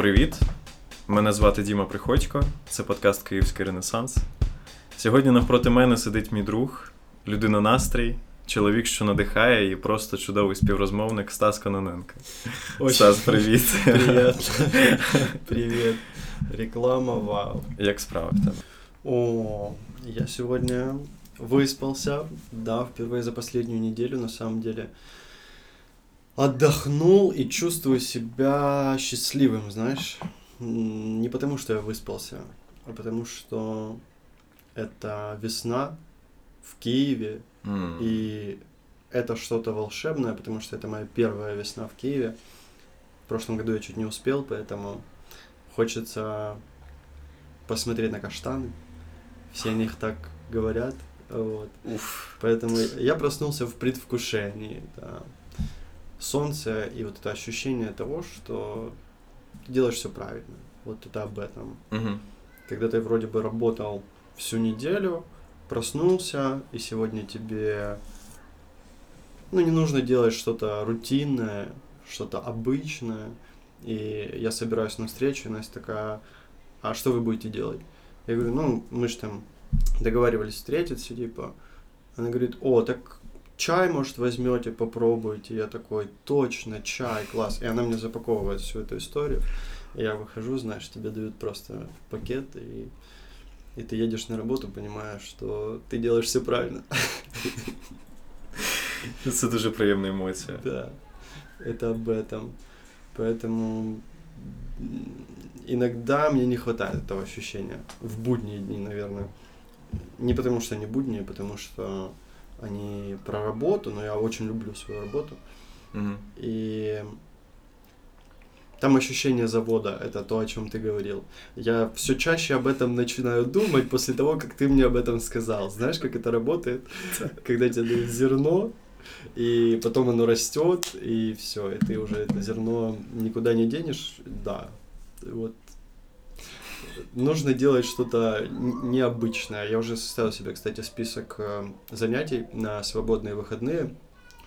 Привіт! Мене звати Діма Приходько, це подкаст Київський Ренесанс. Сьогодні навпроти мене сидить мій друг, людина настрій, чоловік, що надихає, і просто чудовий співрозмовник Стас Кононенко. Очень Стас, привіт. Привет. Привет. Реклама, вау. Як справа в тебе? О, я сегодня выспался, да, впервые за последнюю неделю, на самом деле. Отдохнул и чувствую себя счастливым, знаешь. Не потому, что я выспался, а потому, что это весна в Киеве, М. И это что-то волшебное, потому что это моя первая весна в Киеве. В прошлом году я чуть не успел, поэтому хочется посмотреть на каштаны. Все о них так говорят. Вот. Уф. Поэтому я проснулся в предвкушении. Да. Солнце и вот это ощущение того, что ты делаешь все правильно. Вот это об этом. Мгм. Когда ты вроде бы работал всю неделю, проснулся, и сегодня тебе, ну, не нужно делать что-то рутинное, что-то обычное. И я собираюсь на встречу, и Настя такая, а что вы будете делать? Я говорю, ну, мы же там договаривались встретиться, типа. Она говорит, о, так чай, может, возьмете, попробуйте. Я такой, точно, чай, класс. И она мне запаковывает всю эту историю. Я выхожу, знаешь, тебе дают просто пакет, и, и ты едешь на работу, понимаешь, что ты делаешь все правильно. Це дуже приємна емоція. Да, это об этом. Поэтому иногда мне не хватает этого ощущения. В будние дни, наверное. Не потому что они будние, а потому что они про работу, но я очень люблю свою работу. Мгм. И там ощущение завода, это то, о чем ты говорил. Я все чаще об этом начинаю думать после того, как ты мне об этом сказал. Знаешь, как это работает? Когда тебе дают зерно, и потом оно растет, и все, и ты уже это зерно никуда не денешь. Да, вот нужно делать что-то необычное. Я уже составил себе, кстати, список э, занятий на свободные выходные.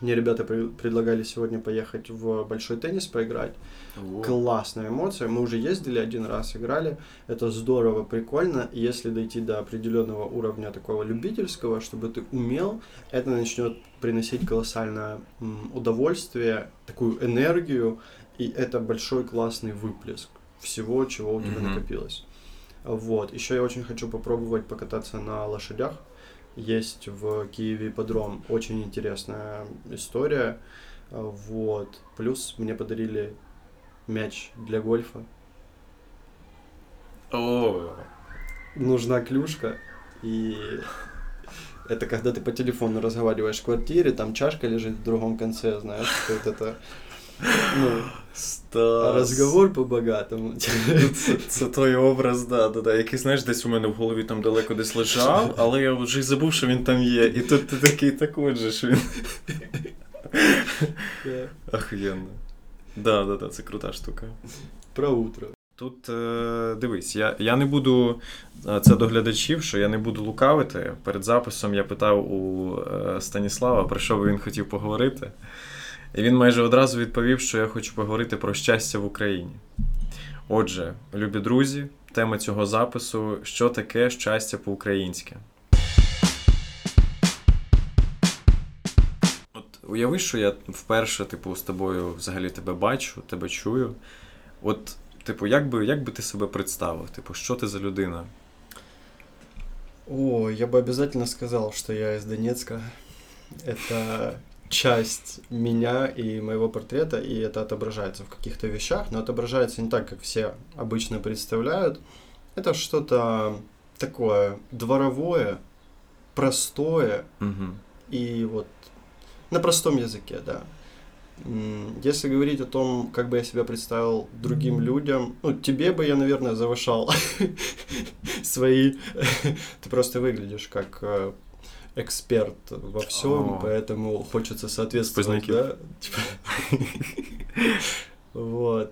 Мне ребята при- предлагали сегодня поехать в большой теннис поиграть. О. Классная эмоция. Мы уже ездили один раз, играли. Это здорово, прикольно. Если дойти до определенного уровня такого любительского, чтобы ты умел, это начнет приносить колоссальное удовольствие, такую энергию, и это большой классный выплеск всего, чего у тебя Мгм. накопилось. Вот. Еще я очень хочу попробовать покататься на лошадях. Есть в Киеве ипподром. Очень интересная история. Вот. Плюс мне подарили мяч для гольфа. О. Нужна клюшка. И это когда ты по телефону разговариваешь в квартире, там чашка лежит в другом конце, знаешь, вот это ну, Стас. разговор по-богатому. Це, це той образ, да, да, да, який, знаєш, десь у мене в голові там далеко десь лежав, але я вже й забув, що він там є. І тут ти такий так от же ж він. Да. Охуєнно. Да, да, да, це крута штука. Про утро. Тут е, дивись, я, я не буду. е, Це до глядачів, що я не буду лукавити. Перед записом я питав у е, Станіслава, про що би він хотів поговорити. І він майже одразу відповів, що я хочу поговорити про щастя в Україні. Отже, любі друзі, тема цього запису: що таке щастя по-українськи. От уяви, що я вперше, типу, з тобою взагалі тебе бачу, тебе чую. От, типу, як би, як би ти себе представив? Типу, що ти за людина? О, я бы обязательно сказал, что я из Донецка. Это часть меня и моего портрета, и это отображается в каких-то вещах, но отображается не так, как все обычно представляют. Это что-то такое дворовое, простое Угу. и вот на простом языке, да. Если говорить о том, как бы я себя представил другим людям, ну, тебе бы я, наверное, завышал свои... Ты просто выглядишь как э, эксперт во всем, О. поэтому хочется соответствовать, Поздняків. да? Типа- Вот.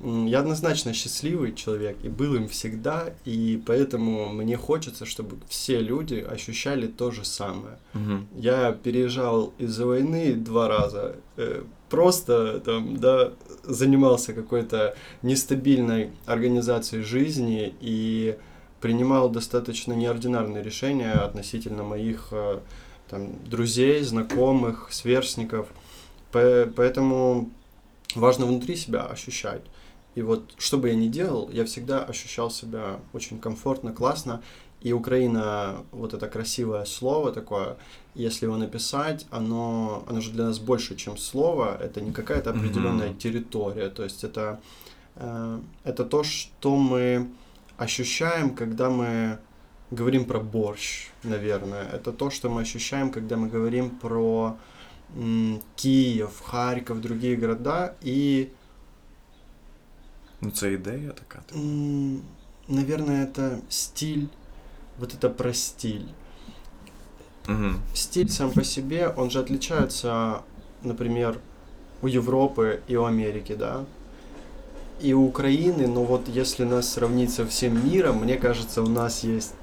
Я однозначно счастливый человек и был им всегда, и поэтому мне хочется, чтобы все люди ощущали то же самое. Угу. Я переезжал из-за войны два раза, э, просто там, да, занимался какой-то нестабильной организацией жизни и принимал достаточно неординарные решения относительно моих э, там, друзей, знакомых, сверстников. Поэтому важно внутри себя ощущать. И вот что бы я ни делал, я всегда ощущал себя очень комфортно, классно. И Украина, вот это красивое слово такое, если его написать, оно, оно же для нас больше, чем слово. Это не какая-то определенная mm-hmm. территория. То есть это, э, это то, что мы ощущаем, когда мы говорим про борщ, наверное. Это то, что мы ощущаем, когда мы говорим про м, Киев, Харьков, другие города. И... Ну, це ідея така. М, наверное, это стиль, вот это про стиль. Угу. Стиль сам по себе, он же отличается, например, у Европы и у Америки, да и у Украины, но вот если нас сравнить со всем миром, мне кажется, у нас есть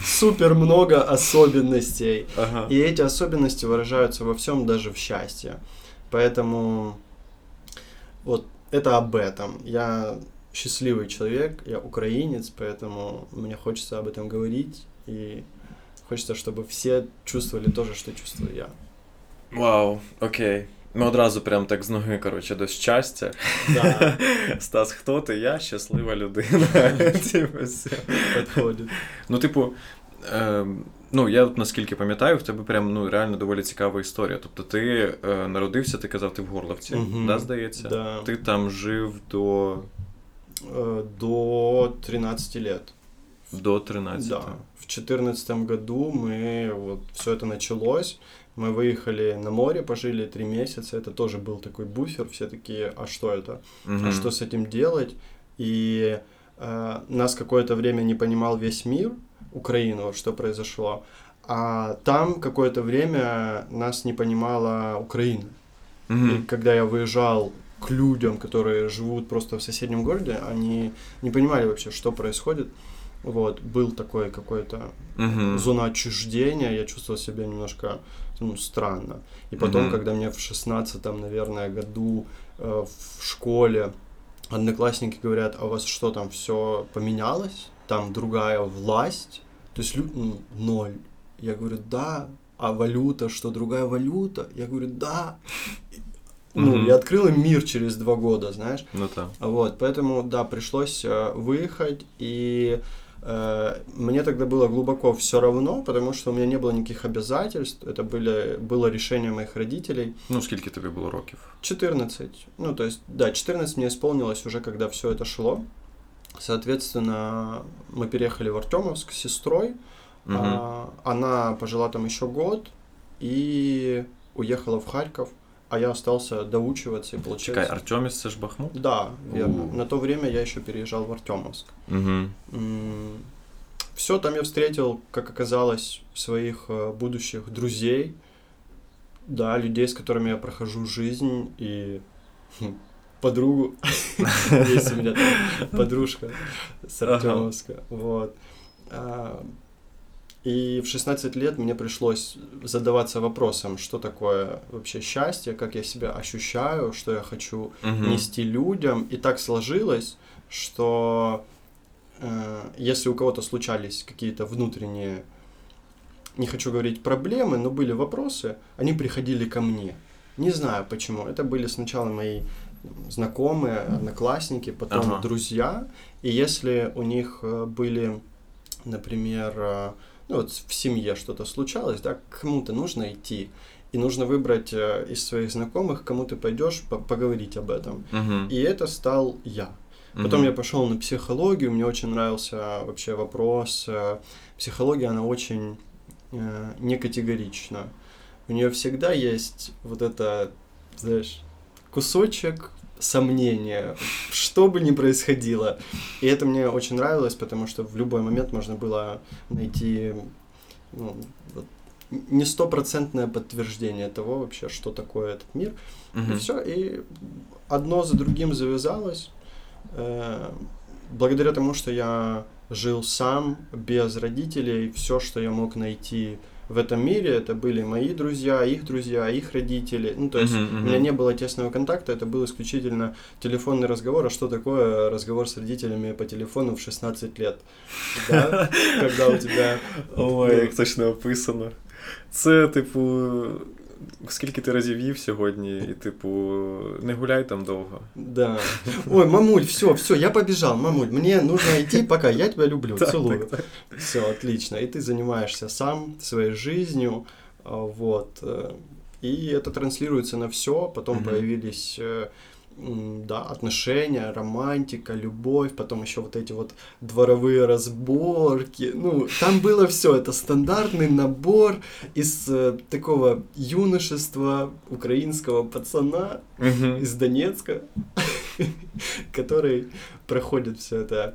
супер много особенностей. Ага. И эти особенности выражаются во всем, даже в счастье. Поэтому вот это об этом. Я счастливый человек, я украинец, поэтому мне хочется об этом говорить. И хочется, чтобы все чувствовали то же, что чувствую я. Вау, окей. Ми одразу прям так з ноги, коротше, до щастя. Да. Стас, хто ти? Я щаслива людина. Типу, Підходить. Ну, типу, е, ну, я наскільки пам'ятаю, в тебе прям ну, реально доволі цікава історія. Тобто ти е, народився, ти казав, ти в Горловці, угу. да, здається? Да. Ти там жив до. Е, до 13 лет. До 13. Да. В 2014 году мы вот все это началось. Мы выехали на море, пожили три месяца. Это тоже был такой буфер. Все такие, а что это? Угу. А что с этим делать? И э, нас какое-то время не понимал весь мир, Украину, что произошло. А там какое-то время нас не понимала Украина. Угу. И когда я выезжал к людям, которые живут просто в соседнем городе, они не понимали вообще, что происходит. Вот, был такой какой-то угу. зона отчуждения, я чувствовал себя немножко ну, странно. И потом, угу. когда мне в шестнадцатом, наверное, году э, в школе одноклассники говорят, а у вас что там, все поменялось? Там другая власть? То есть ну, ноль. Я говорю, да. А валюта, что другая валюта? Я говорю, да. Ну, mm-hmm. я открыл им мир через два года, знаешь. Ну да. Вот, поэтому, да, пришлось э, выехать, и мне тогда было глубоко все равно, потому что у меня не было никаких обязательств. Это были, было решение моих родителей. Ну, сколько тебе было років? 14. Ну, то есть, да, 14 мне исполнилось уже, когда все это шло. Соответственно, мы переехали в Артемовск с сестрой. Угу. Она пожила там еще год и уехала в Харьков а я остался доучиваться и получать... Чекай, Артемис это ж Бахмут? Да, верно. У-у-у. На то время я еще переезжал в Артемовск. Угу. Все, там я встретил, как оказалось, своих э, будущих друзей, да, людей, с которыми я прохожу жизнь, и подругу. Есть у меня подружка с Артемовска. Вот. И в 16 лет мне пришлось задаваться вопросом, что такое вообще счастье, как я себя ощущаю, что я хочу угу. нести людям. И так сложилось, что э, если у кого-то случались какие-то внутренние, не хочу говорить проблемы, но были вопросы, они приходили ко мне. Не знаю почему. Это были сначала мои знакомые, одноклассники, потом ага. друзья. И если у них э, были, например, э, ну вот в семье что-то случалось, да, к кому-то нужно идти, и нужно выбрать э, из своих знакомых, кому ты пойдешь по поговорить об этом. Uh-huh. И это стал я. Потом uh-huh. я пошел на психологию, мне очень нравился вообще вопрос. Э, психология, она очень э, некатегорична. У нее всегда есть вот это, знаешь, кусочек сомнения, что бы ни происходило. И это мне очень нравилось, потому что в любой момент можно было найти ну, не стопроцентное подтверждение того вообще, что такое этот мир. Mm-hmm. И все, и одно за другим завязалось. Э, благодаря тому, что я жил сам, без родителей, все, что я мог найти в этом мире это были мои друзья, их друзья, их родители. Ну, то есть Мгм, у мгм. меня не было тесного контакта, это был исключительно телефонный разговор. А что такое разговор с родителями по телефону в 16 лет? Да? Когда у тебя... Ой, як точно описано. Це, типу, скільки ти разів їв сьогодні, і, типу, не гуляй там довго. Да. Ой, мамуль, все, все, я побежал, мамуль, мне нужно идти, пока, я тебя люблю, Так, целую. так, так. Все, отлично. И ты занимаешься сам своей жизнью, а, вот. э, И это транслируется на все. Потом Мгм. появились э, м, да, отношения, романтика, любовь, потом еще вот эти вот дворовые разборки. Ну, там было все. Это стандартный набор из э, такого юношества украинского пацана Мгм. из Донецка, который проходит все это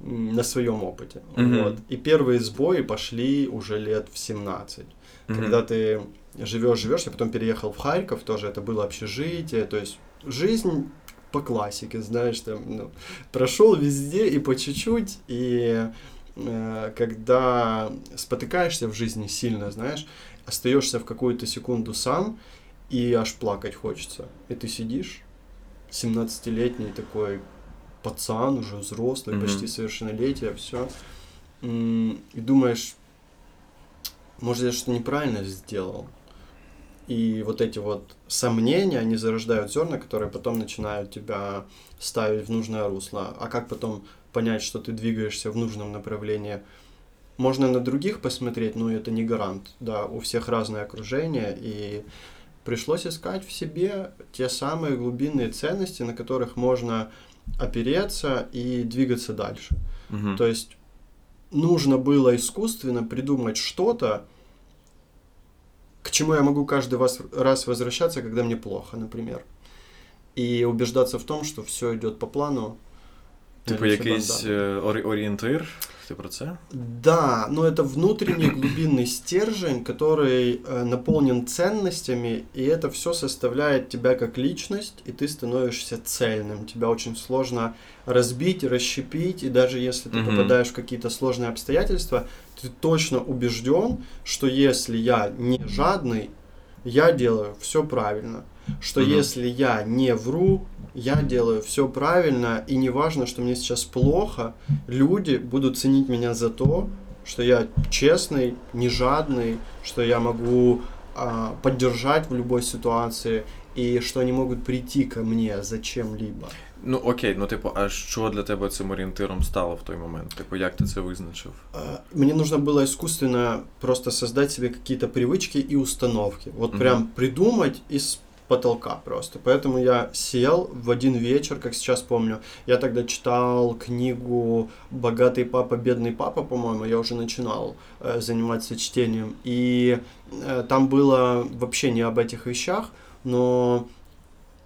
на своем опыте. Мгм. Вот. И первые сбои пошли уже лет в 17. Мгм. Когда ты живешь, живешь, я потом переехал в Харьков, тоже это было общежитие, то есть жизнь по классике, знаешь, там, ну, прошел везде и по чуть-чуть, и э, когда спотыкаешься в жизни сильно, знаешь, остаешься в какую-то секунду сам, и аж плакать хочется. И ты сидишь, 17-летний такой пацан, уже взрослый, Мгм. почти совершеннолетие, все, и думаешь, может, я что-то неправильно сделал. И вот эти вот сомнения, они зарождают зерна, которые потом начинают тебя ставить в нужное русло. А как потом понять, что ты двигаешься в нужном направлении? Можно на других посмотреть, но это не гарант. Да, у всех разное окружение, и пришлось искать в себе те самые глубинные ценности, на которых можно опереться и двигаться дальше. Мгм. То есть нужно было искусственно придумать что-то, к чему я могу каждый вас- раз возвращаться, когда мне плохо, например. И убеждаться в том, что все идет по плану. Типу, Наличие якийсь банда. е, орі- орієнтир, ти про це? Да, но это внутренний глубинный стержень, который э, наполнен ценностями, и это все составляет тебя как личность, и ты становишься цельным. Тебя очень сложно разбить, расщепить, и даже если ты Мгм. попадаешь в какие-то сложные обстоятельства, ты точно убежден, что если я не жадный, я делаю все правильно. Что Мгм. если я не вру, я делаю все правильно, и не важно, что мне сейчас плохо, люди будут ценить меня за то, что я честный, не жадный, что я могу а, поддержать в любой ситуации, и что они могут прийти ко мне за чем-либо. Ну окей, ну типу, а що для тебе цим орієнтиром стало в той момент? Типу, як ти це визначив? А, Мне нужно было искусственно просто создать себе какие-то привычки и установки. Вот Мгм. прям придумать из потолка просто. Поэтому я сел в один вечер, как сейчас помню. Я тогда читал книгу «Богатый папа, бедный папа», по-моему, я уже начинал э, заниматься чтением. И э, там было вообще не об этих вещах, но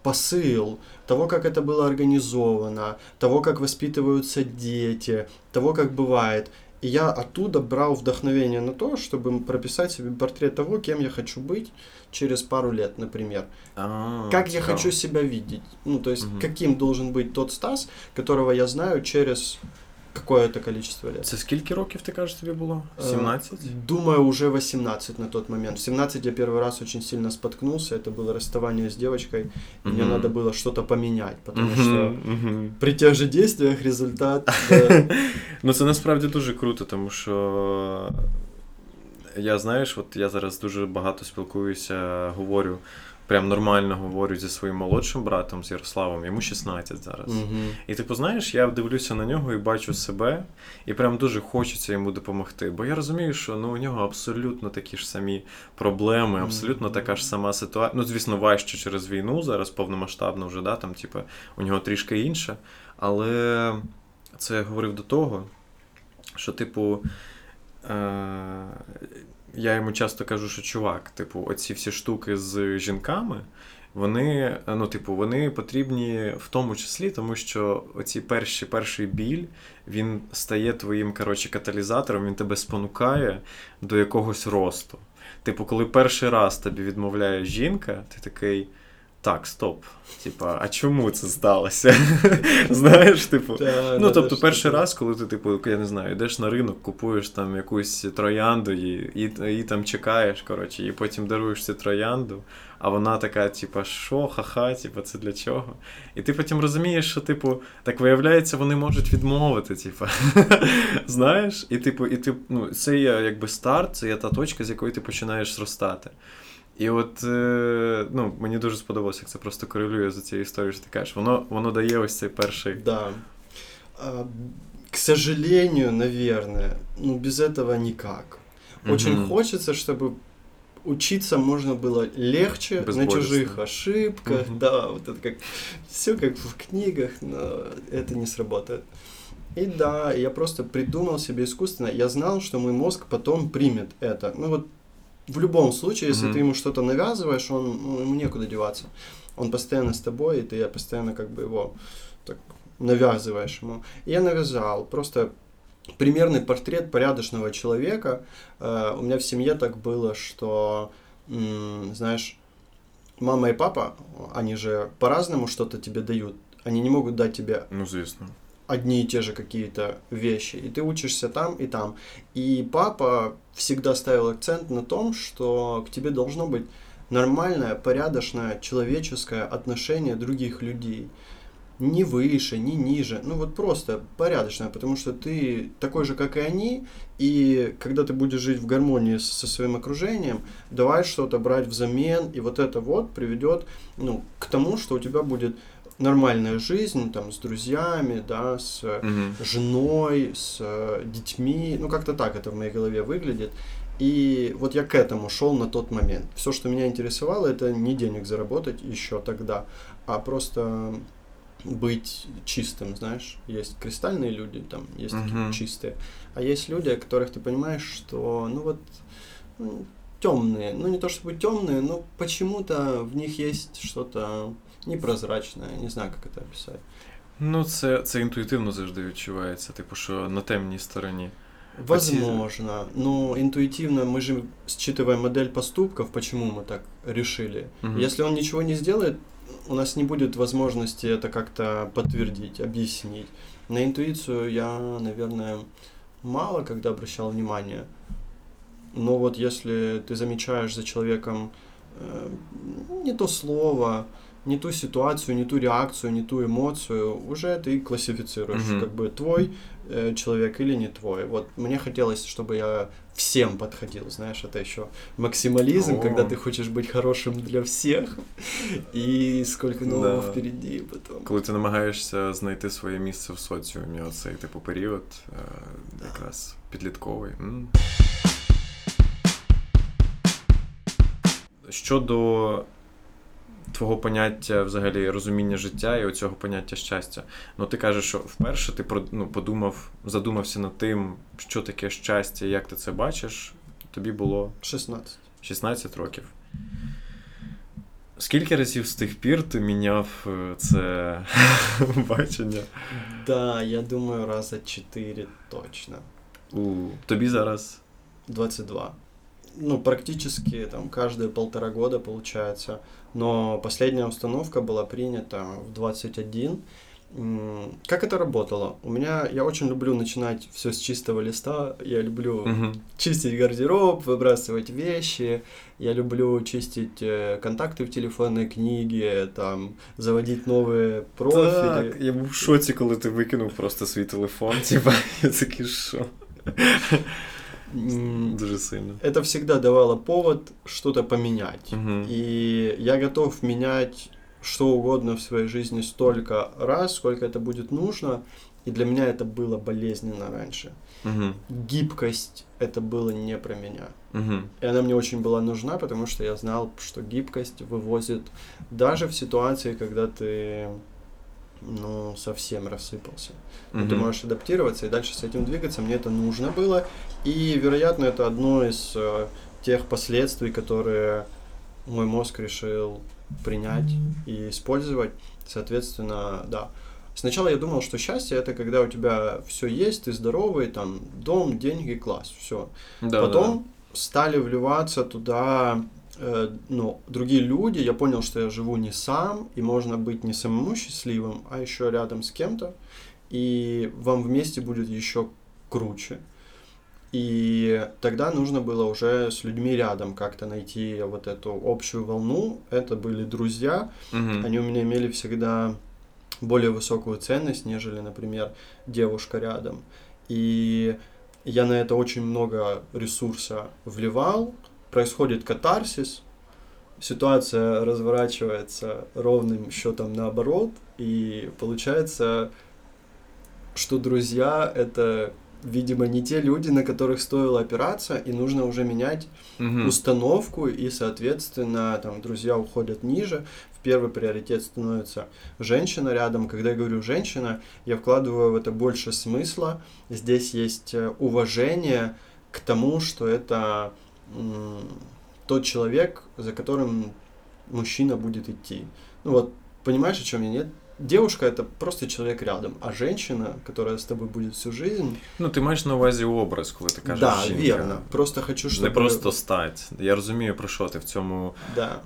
посыл того, как это было организовано, того, как воспитываются дети, того, как бывает. И я оттуда брал вдохновение на то, чтобы прописать себе портрет того, кем я хочу быть через пару лет, например. А, как я хочу себя видеть. Ну, то есть, Мгм. каким должен быть тот Стас, которого я знаю через какое-то количество лет. Це скільки років ти кажеш тобі було? Э, 17? Думаю, уже 18 на тот момент. В 17 я первый раз очень сильно споткнулся. Это было расставание с девочкой. И мне Мгм. надо было что-то поменять, потому Мгм, что мгм. при тех же действиях результат... э, Ну, це насправді дуже круто, тому що я, знаєш, от я зараз дуже багато спілкуюся, говорю, Прям нормально говорю зі своїм молодшим братом, з Ярославом, йому 16 зараз. мгм. І типу, знаєш, я дивлюся на нього і бачу себе, і прям дуже хочеться йому допомогти. Бо я розумію, що ну, у нього абсолютно такі ж самі проблеми, абсолютно така ж сама ситуація. Ну, звісно, важче через війну, зараз повномасштабно вже, да, там, типу, у нього трішки інше. Але це я говорив до того, що, типу, е- я йому часто кажу, що чувак, типу, оці всі штуки з жінками. Вони, ну, типу, вони потрібні в тому числі, тому що оці перші, перший біль, він стає твоїм, коротше, каталізатором, він тебе спонукає до якогось росту. Типу, коли перший раз тобі відмовляє жінка, ти такий. Так, стоп. Типа, а чому це сталося? Знаєш, типу. Да, Ну, да, тобто, да, перший раз, коли ти, типу, я не знаю, йдеш на ринок, купуєш там якусь троянду і, і, і там чекаєш, коротше, і потім даруєш цю троянду, а вона така, типа, що, ха-ха, типа, це для чого? І ти потім розумієш, що, типу, так виявляється, вони можуть відмовити, типа. Знаєш? І, типу, і ти, ну, це є якби старт, це є та точка, з якої ти починаєш зростати. І от е, ну, мені дуже сподобалося, як це просто корелює за цією історією, що ти кажеш. Воно, воно дає ось цей перший. Да. А, к сожалению, наверное, ну без этого никак. Очень Мгм. хочется, чтобы учиться можно было легче на Безболезненно. чужих ошибках, Мгм. да, вот это как все как в книгах, но это не сработает. И да, я просто придумал себе искусственно. Я знал, что мой мозг потом примет это. Ну вот в любом случае, если Мгм. ты ему что-то навязываешь, он ну, ему некуда деваться. Он постоянно с тобой, и ты постоянно как бы его так навязываешь ему. И я навязал. Просто примерный портрет порядочного человека. Э, у меня в семье так было, что, м, знаешь, мама и папа, они же по-разному что-то тебе дают. Они не могут дать тебе Ну, звісно. Одни и те же какие-то вещи, и ты учишься там и там. И папа всегда ставил акцент на том, что к тебе должно быть нормальное, порядочное, человеческое отношение других людей. Ни выше, ни ниже. Ну вот просто порядочное, потому что ты такой же, как и они, и когда ты будешь жить в гармонии со своим окружением, давай что-то брать взамен, и вот это вот приведет ну, к тому, что у тебя будет нормальная жизнь там с друзьями, да, с Угу. женой, с э, детьми, ну как-то так это в моей голове выглядит. И вот я к этому шел на тот момент. Все, что меня интересовало, это не денег заработать еще тогда, а просто быть чистым, знаешь. Есть кристальные люди, там есть такие Мгм. чистые, а есть люди, которых ты понимаешь, что, ну вот, темные, ну не то чтобы темные, но почему-то в них есть что-то непрозрачное, не знаю, как это описать. Ну, це, це інтуїтивно завжди відчувається, типу, що на темній стороні. Возможно, но интуитивно мы же считываем модель поступков, почему мы так решили. Мгм. Если он ничего не сделает, у нас не будет возможности это как-то подтвердить, объяснить. На интуицию я, наверное, мало когда обращал внимание. Но вот если ты замечаешь за человеком э, не то слово, не ту ситуацию, не ту реакцию, не ту эмоцию, уже ты классифицируешь, Мгм. как бы твой э, человек или не твой. Вот мне хотелось, чтобы я всем подходил, знаешь, это еще максимализм, О. когда ты хочешь быть хорошим для всех, и сколько нового Да. впереди потом. Коли ти намагаєшся знайти своє місце в соціумі, оцей типу період, е, якраз підлітковий. М. Щодо твого поняття взагалі розуміння життя і оцього поняття щастя. Ну, ти кажеш, що вперше ти ну, подумав, задумався над тим, що таке щастя, як ти це бачиш. Тобі було 16. 16 років. Скільки разів з тих пір ти міняв е, це бачення? Да, я думаю, раза 4 точно. У тобі зараз 22. Ну, практически там каждые полтора года получается. Но последняя установка была принята в 21. М, Как это работало? У меня, я очень люблю начинать все с чистого листа. Я люблю Мгм. чистить гардероб, выбрасывать вещи. Я люблю чистить э, контакты в телефонной книге, там, заводить новые профили. Так, я був в шоці, коли ти викинув просто свій телефон. Типа, я такий що. Дуже сильно. Это всегда давало повод что-то поменять. Мгм. И я готов менять что угодно в своей жизни столько раз, сколько это будет нужно. И для меня это было болезненно раньше. Мгм. Гибкость это было не про меня. Мгм. И она мне очень была нужна, потому что я знал, что гибкость вывозит даже в ситуации, когда ты ну, совсем рассыпался. Но Ты можешь адаптироваться и дальше с этим двигаться. Мне это нужно было. И, вероятно, это одно из э, тех последствий, которые мой мозг решил принять и использовать. Соответственно, да. Сначала я думал, что счастье это когда у тебя все есть, ты здоровый, там дом, деньги, класс, все. Да, Потом стали вливаться туда э, ну, другие люди, я понял, что я живу не сам, и можно быть не самому счастливым, а еще рядом с кем-то, и вам вместе будет еще круче. И тогда нужно было уже с людьми рядом как-то найти вот эту общую волну. Это были друзья, Мгм. они у меня имели всегда более высокую ценность, нежели, например, девушка рядом. И я на это очень много ресурса вливал. Происходит катарсис, ситуация разворачивается ровным счетом наоборот, и получается, что друзья это, видимо, не те люди, на которых стоило опираться, и нужно уже менять Мгм. установку, и, соответственно, там друзья уходят ниже. В первый приоритет становится женщина рядом. Когда я говорю женщина, я вкладываю в это больше смысла. Здесь есть э, уважение к тому, что это тот человек, за которым мужчина будет идти. Ну вот, понимаешь, о чем я нет? Девушка это просто человек рядом, а женщина, которая с тобой будет всю жизнь, Ну, ти маєш на увазі образ, коли ти кажеш да, жінка. верно. Просто хочу, чтобы Не просто стать. Я розумію, про що ти в цьому. да,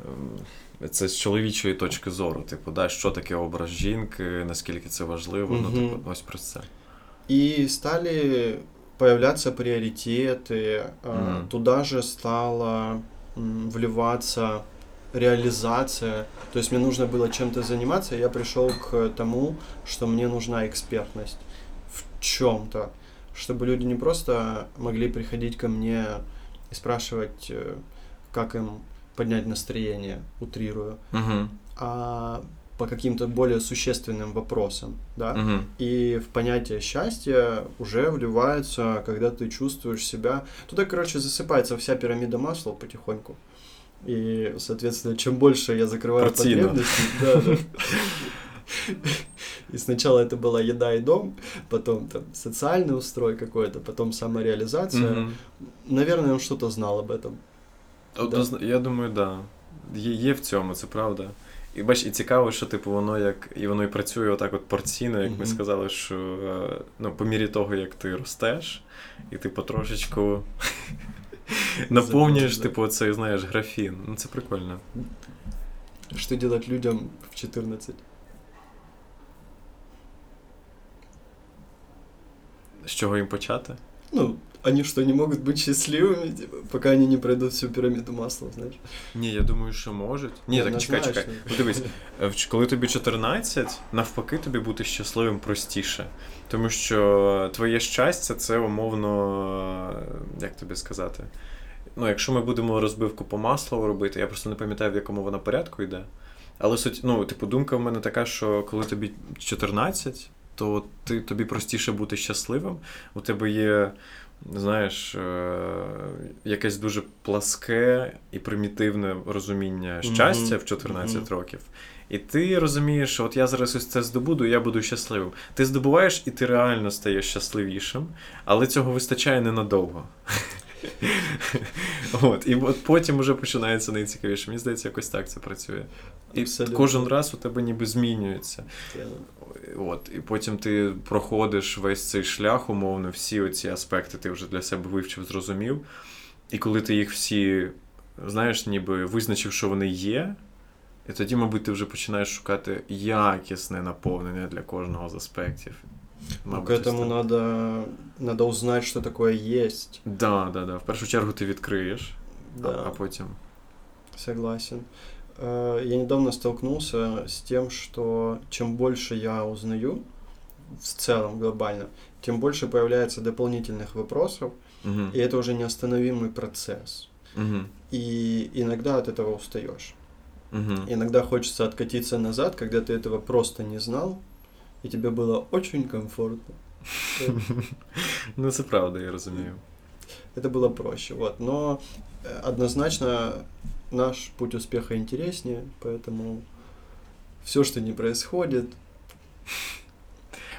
ем, Це з чоловічої точки зору. Типу, да, що таке образ жінки, наскільки це важливо. Ну, Мгм. типу, ось про це. И стали появляться приоритеты, Мгм. туда же стала вливаться реализация. То есть мне нужно было чем-то заниматься, и я пришел к тому, что мне нужна экспертность в чем-то, чтобы люди не просто могли приходить ко мне и спрашивать, э, как им поднять настроение, утрирую, Угу. а по каким-то более существенным вопросам, да. Угу. И в понятие счастья уже вливается, когда ты чувствуешь себя... Туда, короче, засыпается вся пирамида масла потихоньку. И, соответственно, чем больше я закрываю Картина. потребности... Да, да. И сначала это была еда и дом, потом там социальный устрой какой-то, потом самореализация. Наверное, он что-то знал об этом. Однозна... Я думаю, да. Є, є в цьому, це правда. І бач, і цікаво, що типу воно як і воно і працює отак от порційно, як ми сказали, що е, ну, по мірі того, як ти ростеш, і ти потрошечку наповнюєш, типу, цей, знаєш, графін. Ну це прикольно. Что делать людям в 14? З чого їм почати? Ну, они что, не могут быть счастливыми, типа, пока они не пройдут всю пирамиду масла, знаешь? Ні, я думаю, що можуть. Ні, так чекай, чекай. Однозначно. Дивись, е, коли тобі 14, навпаки, тобі бути щасливим простіше. Тому що твоє щастя це умовно, як тобі сказати. Ну, якщо ми будемо розбивку по маслу робити, я просто не пам'ятаю, в якому вона порядку йде. Але суть, ну, типу, думка в мене така, що коли тобі 14, то ти, тобі простіше бути щасливим. У тебе є, знаєш, е, якесь дуже пласке і примітивне розуміння щастя в 14 Мгм. років. І ти розумієш, що от я зараз ось це здобуду, і я буду щасливим. Ти здобуваєш, і ти реально стаєш щасливішим, але цього вистачає ненадовго. От, і от потім вже починається найцікавіше. Мені здається, якось так це працює. І Абсолютно. кожен раз у тебе ніби змінюється. От, і потім ти проходиш весь цей шлях, умовно, всі оці аспекти ти вже для себе вивчив, зрозумів. І коли ти їх всі, знаєш, ніби визначив, що вони є, і тоді, мабуть, ти вже починаєш шукати якісне наповнення для кожного з аспектів. Ну, Мабуть, к ось этому так. надо, надо узнать, что такое есть. Да, да, да. В першу чергу ти відкриєш, а, Да, а потім. согласен. Э, Я недавно столкнулся с тем, что чем больше я узнаю, в целом глобально, тем больше появляется дополнительных вопросов, Угу. и это уже неостановимый процесс. Угу. И иногда от этого устаешь. Угу. Иногда хочется откатиться назад, когда ты этого просто не знал, и тебе было очень комфортно. Ну, це правда, я розумію. Это было проще, вот. Но э, однозначно наш путь успеха интереснее, поэтому все, что не происходит,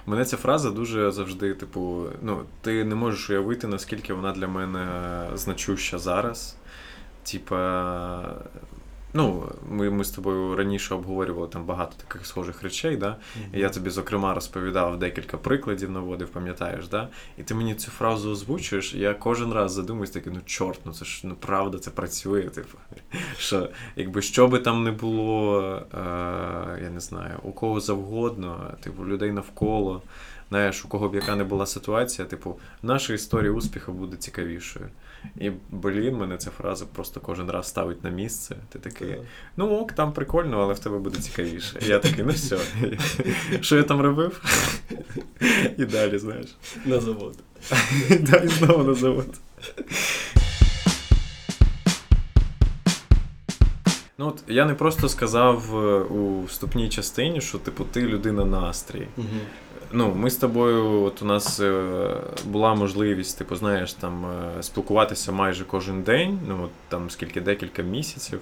Мене ця фраза дуже завжди, типу, ну, ти не можеш уявити, наскільки вона для мене значуща зараз. Типа, Ну, ми, ми з тобою раніше обговорювали там багато таких схожих речей, да? І я тобі, зокрема, розповідав декілька прикладів, наводив, пам'ятаєш, да? І ти мені цю фразу озвучуєш, і я кожен раз задумуюсь такий, ну чорт, ну це ж ну правда, це працює. Типу, що якби що би там не було, е, я не знаю, у кого завгодно, типу, людей навколо. Знаєш, у кого б яка не була ситуація, типу, наша історія успіху буде цікавішою. І, блін, мене ця фраза просто кожен раз ставить на місце. Ти такий, ну ок, там прикольно, але в тебе буде цікавіше. І я такий, ну все. Що я там робив? І далі, знаєш. На завод. Да, і знову на завод. Ну от я не просто сказав е, у вступній частині, що типу ти людина настрій. Мгм. Ну, ми з тобою, от у нас е, була можливість, типу, знаєш, там е, спілкуватися майже кожен день, ну от там скільки декілька місяців.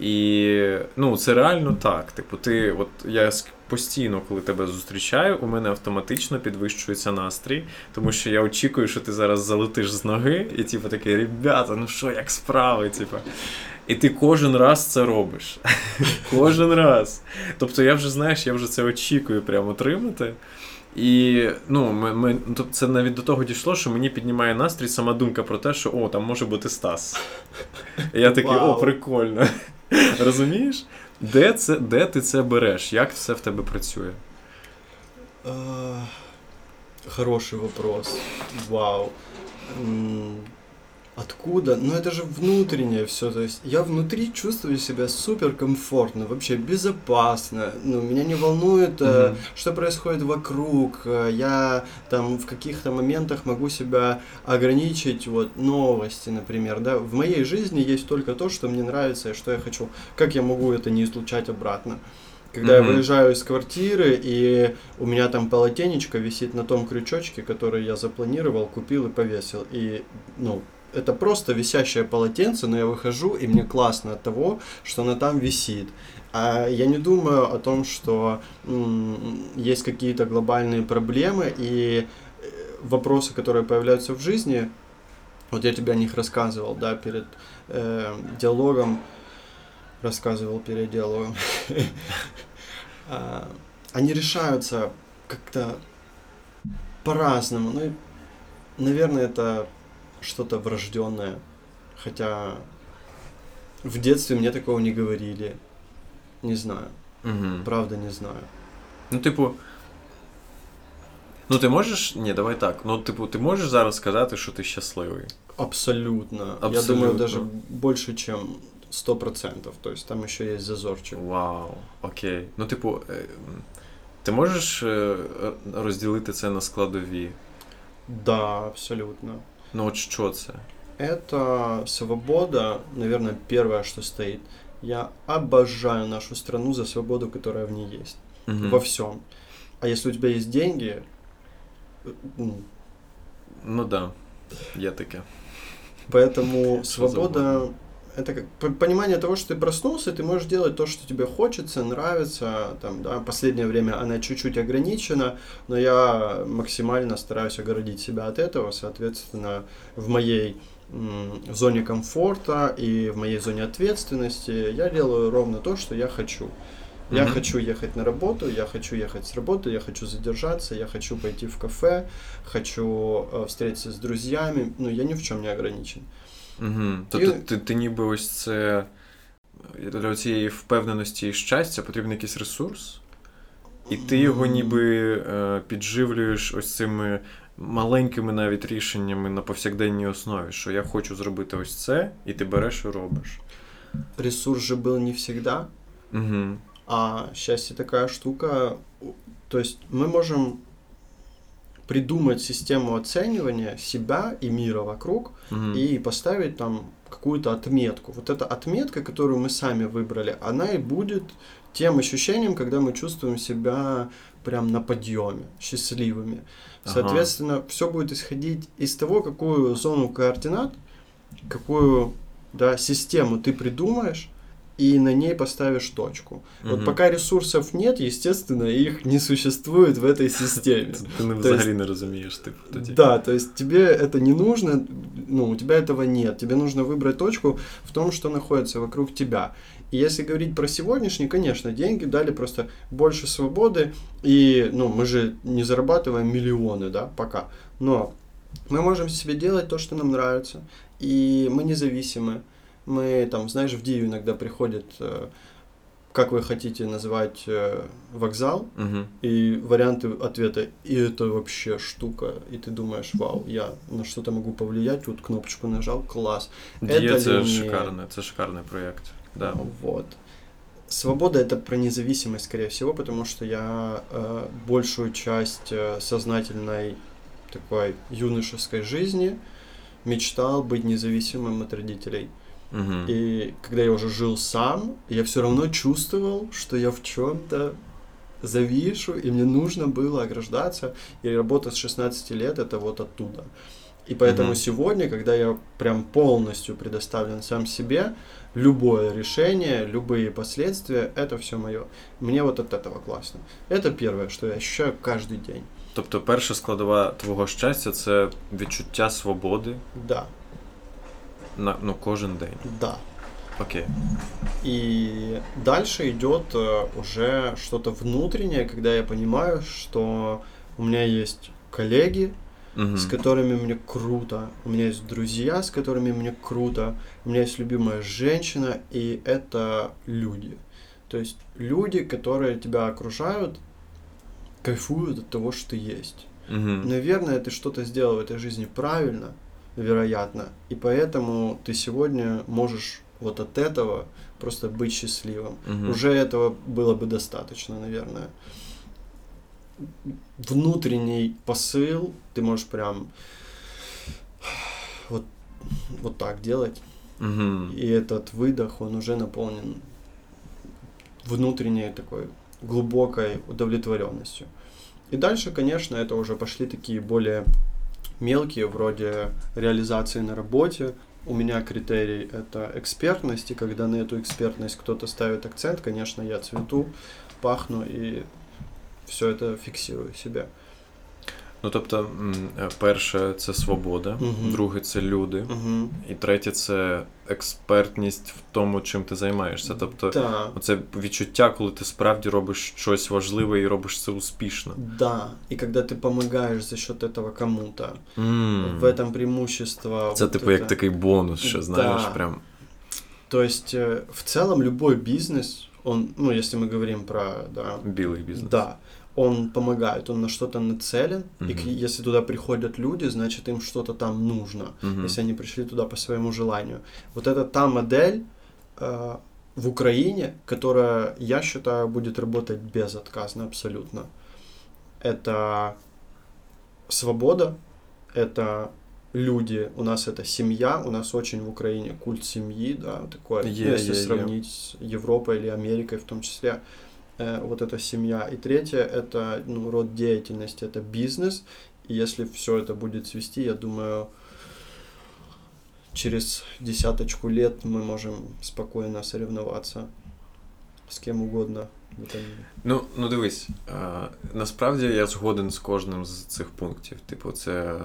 І ну, це реально так. Типу, ти, от я постійно, коли тебе зустрічаю, у мене автоматично підвищується настрій, тому що я очікую, що ти зараз залетиш з ноги, і типу такий, ребята, ну що, як справи? Типу. І ти кожен раз це робиш. кожен раз. Тобто я вже знаєш, я вже це очікую прямо отримати. І ну, ми, ми, ну, це навіть до того дійшло, що мені піднімає настрій сама думка про те, що о, там може бути Стас. І я такий, о, прикольно. Розумієш? Де, це, де ти це береш? Як все в тебе працює? Хороший вопрос. Вау. Откуда? Ну это же внутреннее все. То есть я внутри чувствую себя супер комфортно, вообще безопасно. Ну, меня не волнует, Мгм. что происходит вокруг. Э, Я там в каких-то моментах могу себя ограничить. Вот новости, например. Да? В моей жизни есть только то, что мне нравится и что я хочу. Как я могу это не излучать обратно? Когда я Мгм. выезжаю из квартиры, и у меня там полотенечко висит на том крючочке, который я запланировал, купил и повесил. И, ну, это просто висящее полотенце, но я выхожу, и мне классно от того, что оно там висит. А я не думаю о том, что есть какие-то глобальные проблемы и э, вопросы, которые появляются в жизни. Вот я тебе о них рассказывал, да, перед э, диалогом. Рассказывал перед диалогом. А, Они решаются как-то по-разному. Ну, наверное, это что-то врожденное. Хотя в детстве мне такого не говорили. Не знаю. Угу. Правда, не знаю. Ну, типу. Ну, ти можеш. Ні, давай так. Ну, типу, ти можеш зараз сказати, що ти щасливий. Абсолютно. Я Абсолютно. думаю, даже больше, чем 100%. То есть там еще есть зазорчик. Вау, окей. Ну, типу, е, м, ти можеш е, розділити це на складові? Да, абсолютно. Ну, от що це? Это свобода, наверное, первое, что стоит. Я обожаю нашу страну за свободу, которая в ней есть. Мгм. Во всем. А если у тебя есть деньги, э, ну, Ну да, є таке. поэтому свобода. Это как по- понимание того, что ты проснулся, ты можешь делать то, что тебе хочется, нравится. Там, да, последнее время она чуть-чуть ограничена, но я максимально стараюсь оградить себя от этого. Соответственно, в моей м, зоне комфорта и в моей зоне ответственности я делаю ровно то, что я хочу. Я Мгм. хочу ехать на работу, я хочу ехать с работы, я хочу задержаться, я хочу пойти в кафе, хочу э, встретиться с друзьями. Ну, я ни в чем не ограничен. Угу. Тобто ти, ти ніби ось це для цієї впевненості і щастя потрібен якийсь ресурс, і ти його ніби е, підживлюєш ось цими маленькими навіть рішеннями на повсякденній основі, що я хочу зробити ось це, і ти береш і робиш. Ресурс же был не всегда, Угу. а счастье такая штука. То есть мы можем придумать систему оценивания себя и мира вокруг Угу. и поставить там какую-то отметку. Вот эта отметка, которую мы сами выбрали, она и будет тем ощущением, когда мы чувствуем себя прям на подъеме, счастливыми. Ага. Соответственно, все будет исходить из того, какую зону координат, какую да, систему ты придумаешь, и на ней поставишь точку. Вот Мгм. пока ресурсов нет, естественно, их не существует в этой системе. Ти не То взагалі не розумієш, типу, тоді. Да, то есть тебе это не нужно, ну, у тебя этого нет. Тебе нужно выбрать точку в том, что находится вокруг тебя. И если говорить про сегодняшний, конечно, деньги дали просто больше свободы, и, ну, мы же не зарабатываем миллионы, да, пока, но мы можем себе делать то, что нам нравится, и мы независимы. Мы, там, знаешь, в Дию иногда приходит, э, как вы хотите называть э, вокзал, Угу. и варианты ответа, и это вообще штука, и ты думаешь, вау, я на что-то могу повлиять, тут кнопочку нажал, класс. Дія Это це лінія. шикарне, це шикарний проєкт. Да. Вот. Свобода это про независимость, скорее всего, потому что я э, большую часть э, сознательной такой юношеской жизни мечтал быть независимым от родителей. Угу. И когда я уже жил сам, я все равно чувствовал, что я в чем-то завишу, и мне нужно было ограждаться. И работа с 16 лет это вот оттуда. И поэтому Мгм. сегодня, когда я прям полностью предоставлен сам себе, любое решение, любые последствия, это все мое. Мне вот от этого классно. Это первое, что я ощущаю каждый день. Тобто перша складова твого щастя це відчуття свободи Да, на ну, кожен день. да. Окей. И дальше идет э, уже что-то внутреннее, когда я понимаю, что у меня есть коллеги, Угу. с которыми мне круто, у меня есть друзья, с которыми мне круто, у меня есть любимая женщина, и это люди. То есть люди, которые тебя окружают, кайфуют от того, что ты есть. Угу. Наверное, ты что-то сделал в этой жизни правильно, вероятно, и поэтому ты сегодня можешь вот от этого просто быть счастливым. Угу. Уже этого было бы достаточно, наверное. Внутренний посыл ты можешь прям вот, вот так делать. Угу. И этот выдох, он уже наполнен внутренней такой глубокой удовлетворенностью. И дальше, конечно, это уже пошли такие более мелкие, вроде реализации на работе. У меня критерий это экспертность, и когда на эту экспертность кто-то ставит акцент, конечно, я цвету, пахну и все это фиксирую себе. Ну тобто, м, е, перше це свобода, Мгм. друге це люди, Угу. і третє це експертність в тому, чим ти займаєшся. Тобто, Да, Оце відчуття, коли ти справді робиш щось важливе і робиш це успішно. да. И когда ты помогаешь за счет этого кому-то, М. в этом преимущество. Це вот типу это. як такий бонус, що знаєш, Да. прям. То есть, э, в целом, любой бизнес, он, ну, если мы говорим про, да, Білий бізнес. да, он помогает, он на что-то нацелен, и Мгм. к- если туда приходят люди, значит, им что-то там нужно, Мгм. если они пришли туда по своему желанию. Вот это та модель э, в Украине, которая, я считаю, будет работать безотказно абсолютно. Это свобода, это люди, у нас это семья, у нас очень в Украине культ семьи, да, такое, ну, если е, е. сравнить с Европой или Америкой в том числе, э, вот эта семья. И третье, это ну, род деятельности, это бизнес, и если все это будет свести, я думаю, через десяточку лет мы можем спокойно соревноваться с кем угодно. в этом мире. Ну, ну дивись, е, насправді я згоден з кожним з цих пунктів. Типу, це,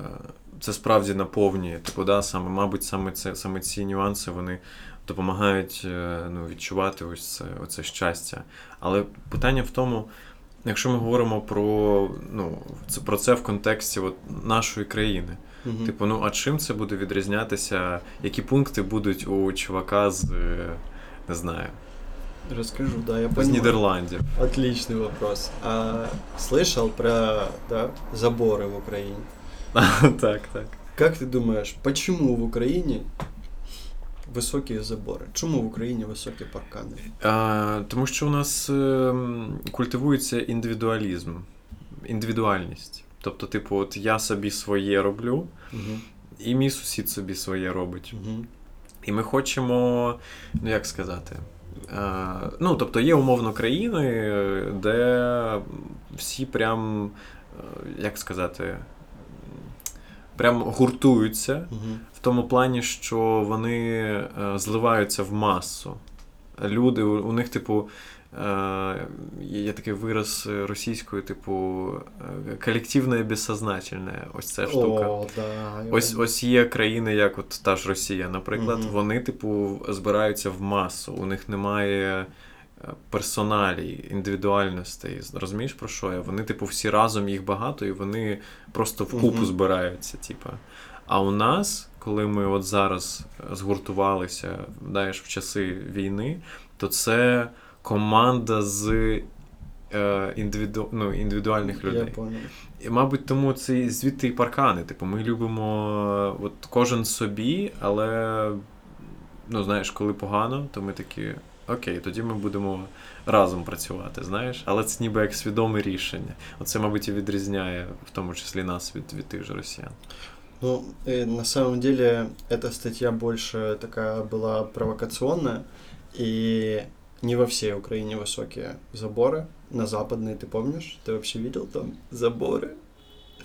це справді наповнює. Типу, да, саме, мабуть, саме, це, саме ці нюанси вони допомагають е, ну, відчувати ось це, оце щастя. Але питання в тому, якщо ми говоримо про, ну, це, про це в контексті от, нашої країни. Мгм. Типу, ну а чим це буде відрізнятися? Які пункти будуть у чувака з, е, не знаю, Расскажу, да, я з понимаю. Нідерландів? Отличный вопрос. А, слышал про да, заборы в Украине? так, так. Как ты думаешь, почему в Украине Высокие заборы? Чому в Україні високі паркани? А, тому що у нас ем, культивується індивідуалізм, індивідуальність. Тобто, типу, от я собі своє роблю, Угу. і мій сусід собі своє робить. Угу. І ми хочемо, ну як сказати. е, Ну, тобто є умовно країни, е, де всі прям, е, як сказати, прям гуртуються Угу. В тому плані, що вони е, зливаються в масу. люди, у, них, типу, е, є такий вираз російською, типу, е, колективне безсознательне. Ось ця штука. О, да. Ось, ось є країни, як от та ж Росія, наприклад, Мгм. вони, типу, збираються в масу, у них немає персоналій, індивідуальностей. Розумієш про що я? Вони, типу, всі разом їх багато, і вони просто вкупу Мгм. збираються. Типу. А у нас, коли ми от зараз згуртувалися, знаєш, в часи війни, то це команда з е, індивіду... ну, індивідуальних людей. Я понял. І, мабуть, тому це звідти і паркани. Типу, ми любимо е, от кожен собі, але ну, знаєш, коли погано, то ми такі. Окей, тоді ми будемо разом працювати, знаєш, але це ніби як свідоме рішення. Оце, мабуть, і відрізняє, в тому числі нас від, від тих же росіян. Ну, э, на самом деле, эта статья больше такая была провокационная, и не во всей Украине высокие заборы. На западной, ты помнишь? Ты вообще видел там заборы?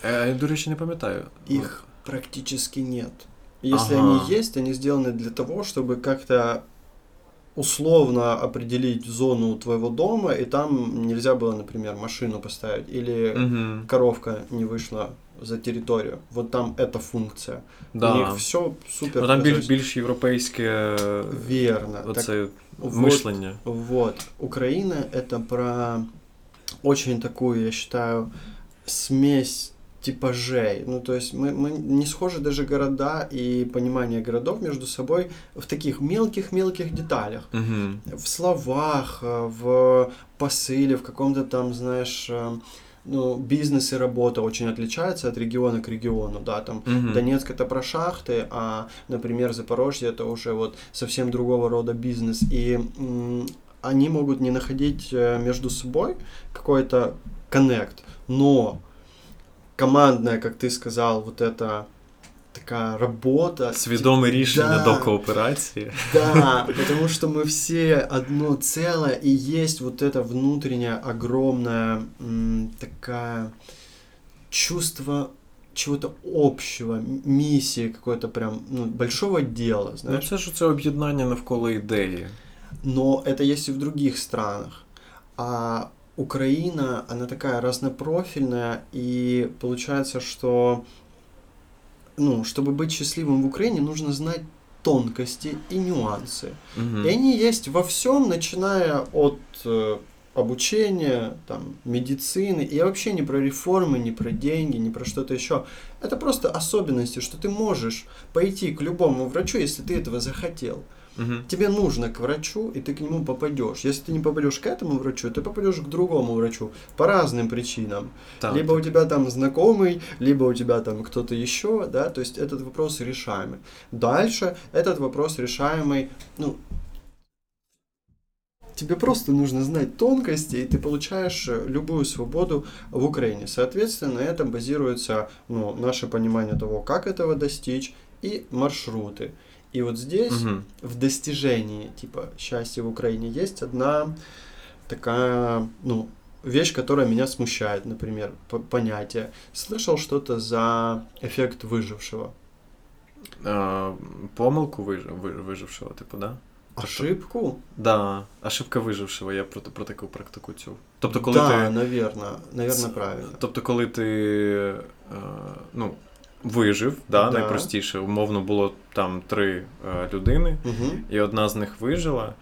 Е, я, до речі, не пам'ятаю. Их практически нет. Если Ага. они есть, они сделаны для того, чтобы как-то условно определить зону твоего дома, и там нельзя было, например, машину поставить, или Угу. коровка не вышла за территорию. Вот там эта функция. У Да. них все супер. Ну, там більш, прозрачно. більш європейське Верно. оце вот- мишлення. Вот. Украина это про очень такую, я считаю, смесь типажей. Ну, то есть мы, мы не схожи даже города и понимание городов между собой в таких мелких-мелких деталях. Угу. В словах, э, в посыле, в каком-то там, знаешь, э, ну, бизнес и работа очень отличаются от региона к региону, да, там Мгм. Донецк это про шахты, а, например, Запорожье это уже вот совсем другого рода бизнес. И они могут не находить э, между собой какой-то коннект, но командная, как ты сказал, вот эта такая работа. Свідоме рішення Да. до кооперації. Да, потому что мы все одно целое, и есть вот это внутренняя огромная м, такая чувство чего-то общего, м- миссии какой-то прям ну, большого дела, Ну, знаешь. це ж це об'єднання навколо ідеї. Но это есть и в других странах. А Украина, она такая разнопрофильная, и получается, что, ну, чтобы быть счастливым в Украине, нужно знать тонкости и нюансы. Угу. И они есть во всем, начиная от э, обучения, там, медицины, и я вообще не про реформы, не про деньги, не про что-то еще. Это просто особенности, что ты можешь пойти к любому врачу, если ты этого захотел. Угу. Тебе нужно к врачу, и ты к нему попадешь. Если ты не попадешь к этому врачу, ты попадешь к другому врачу по разным причинам. Так. Либо у тебя там знакомый, либо у тебя там кто-то еще, да, то есть этот вопрос решаемый. Дальше этот вопрос решаемый, ну, тебе просто нужно знать тонкости, и ты получаешь э, любую свободу в Украине. Соответственно, на этом базируется ну, наше понимание того, как этого достичь, и маршруты. И вот здесь Мгм. в достижении типа счастья в Украине есть одна такая, ну, вещь, которая меня смущает, например, по- понятие. Слышал что-то за эффект выжившего? А, помилку виж... ви- вижившого, типу, да? Ошибку? Да, ошибка вижившого, я про, про таку практику чув. Тобто, коли да, ти. наверное, наверное, Це- правильно. Тобто, коли ти е, ну, вижив, да, Да. найпростіше, умовно було там три е, людини, Угу. і одна з них вижила,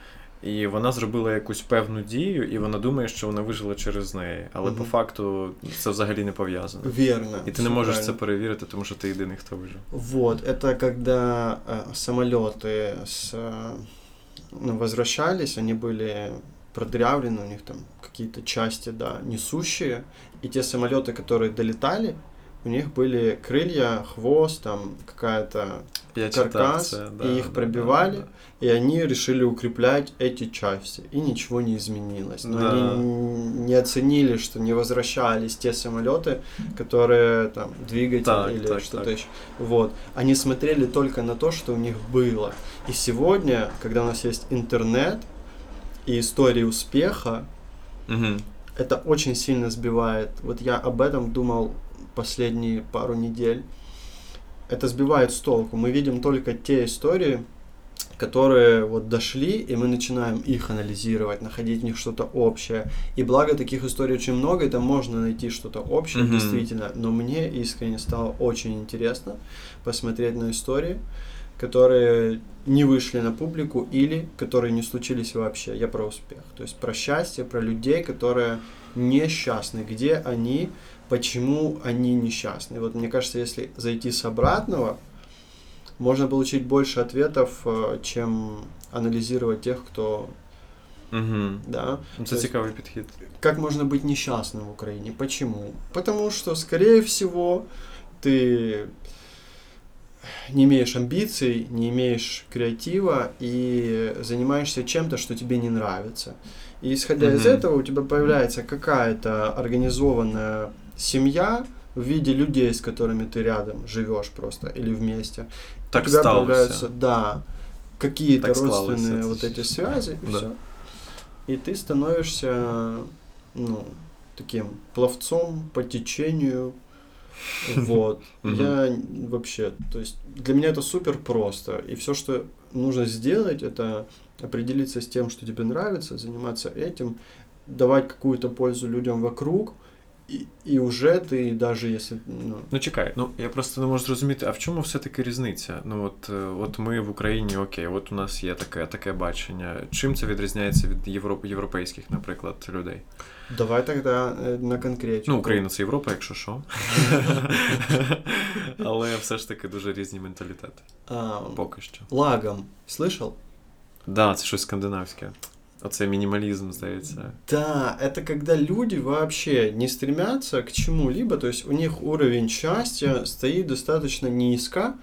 і вона зробила якусь певну дію, і вона думає, що вона вижила через неї. Але Мгм. по факту це взагалі не пов'язано. Верно. І ти не всё можеш це правильно. перевірити, тому що ти єдиний, хто вижив. Вот, это когда э, самолеты с, э, ну, возвращались, они были продырявлены, у них там какие-то части, да, несущие, и те самолеты, которые долетали, у них были крылья, хвост, там какая-то, Каркас, це, і їх да, пробивали. да, и они решили укреплять эти части, и ничего не изменилось. Но Да. они не оценили, что не возвращались те самолеты, которые там двигатель Так, или так, что-то так. еще. Вот. Они смотрели только на то, что у них было. И сегодня, когда у нас есть интернет и истории успеха, да. Мгм. это очень сильно сбивает. Вот я об этом думал последние пару недель. Это сбивает с толку. Мы видим только те истории, которые вот дошли, и мы начинаем их анализировать, находить в них что-то общее. И благо таких историй очень много, и там можно найти что-то общее, Мгм. действительно. Но мне искренне стало очень интересно посмотреть на истории, которые не вышли на публику или которые не случились вообще. Я про успех. То есть про счастье, про людей, которые несчастны, где они, почему они несчастны. И вот мне кажется, если зайти с обратного, можно получить больше ответов, э, чем анализировать тех, кто, Угу. да. Це То есть- цікавий підхід. Как можно быть несчастным в Украине? Почему? Потому что, скорее всего, ты не имеешь амбиций, не имеешь креатива и занимаешься чем-то, что тебе не нравится. И исходя из Мгм. этого у тебя появляется какая-то организованная семья в виде людей, с которыми ты рядом живешь просто или вместе. Так у тебя сталося. появляются, да, какие-то родственные вот эти связи, и Да. все. И ты становишься, ну, таким пловцом по течению. Вот. Я вообще, то есть для меня это супер просто. И все, что нужно сделать, это определиться с тем, что тебе нравится, заниматься этим, давать какую-то пользу людям вокруг, и, и уже ты, даже если, ну, Ну чекай, ну я просто не можу зрозуміти, а в чому все-таки різниця? Ну от, е, от ми в Україні, окей, от у нас є таке, таке бачення. Чим це відрізняється від європ, європейських, наприклад, людей? давай тогда э, на конкретику. Ну, Україна це Європа, якщо що. Але все ж таки дуже різні менталітети. А, Поки що. лагом. Слышал? Так, да, це щось скандинавське. Оце мінімалізм, здається. Да, это когда люди вообще не стремятся к чему-либо, то есть у них уровень счастья стоит достаточно низко,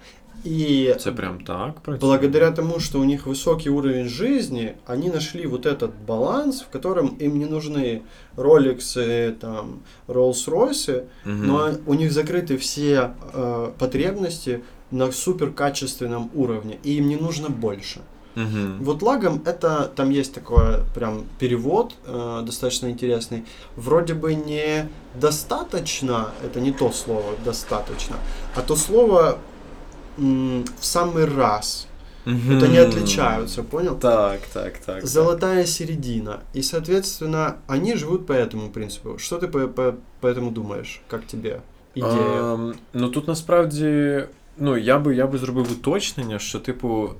и Це прям так працює. благодаря тому, что у них высокий уровень жизни, они нашли вот этот баланс, в котором им не нужны роликсы, там, Rolls-Royce, Мгм. но у них закрыты все э, потребности на суперкачественном уровне, и им не нужно больше. Мгм. Вот лагом это, там есть такой прям перевод э, достаточно интересный. Вроде бы не достаточно, это не то слово достаточно, а то слово м, в самый раз. Мгм. Это не отличаются, понял? Так, так, так. Золотая середина. И, соответственно, они живут по этому принципу. Что ты по, по, по этому думаешь? Как тебе идея? Ем, ну тут насправді, ну я би я би зробив уточнення, що, типу,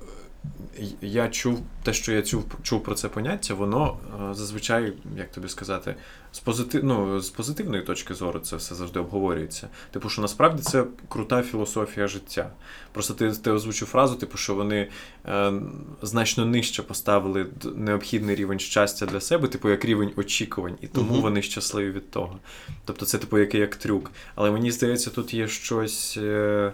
я чув те, що я чув, чув про це поняття, воно е, зазвичай, як тобі сказати, з позитив, ну, з позитивної точки зору це все завжди обговорюється. Типу, що насправді це крута філософія життя. Просто ти, ти озвучив фразу, типу, що вони е, значно нижче поставили необхідний рівень щастя для себе, типу, як рівень очікувань, і тому Мгм. вони щасливі від того. Тобто це, типу, який як трюк. Але мені здається, тут є щось. Е...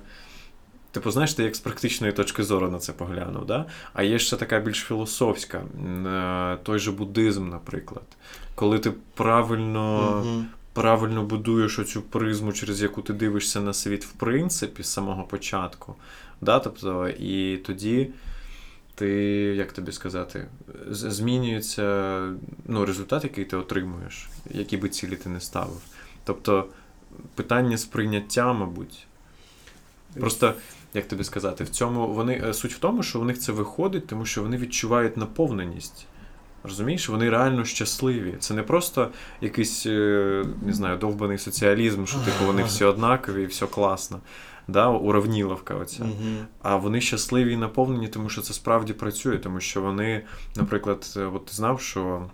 Типу, знаєш, ти як з практичної точки зору на це поглянув, да? а є ще така більш філософська, е, той же буддизм, наприклад. Коли ти правильно, Мгм. правильно будуєш оцю призму, через яку ти дивишся на світ, в принципі, з самого початку. Да? Тобто, і тоді ти, як тобі сказати, змінюється ну, результат, який ти отримуєш, які би цілі ти не ставив. Тобто, питання сприйняття, мабуть. Просто, як тобі сказати, в цьому вони е, суть в тому, що у них це виходить, тому що вони відчувають наповненість. Розумієш, вони реально щасливі. Це не просто якийсь, е, не знаю, довбаний соціалізм, що типу вони всі однакові і все класно. Да, уравніловка оця. Мгм. А вони щасливі і наповнені, тому що це справді працює, тому що вони, наприклад, е, от ти знав, що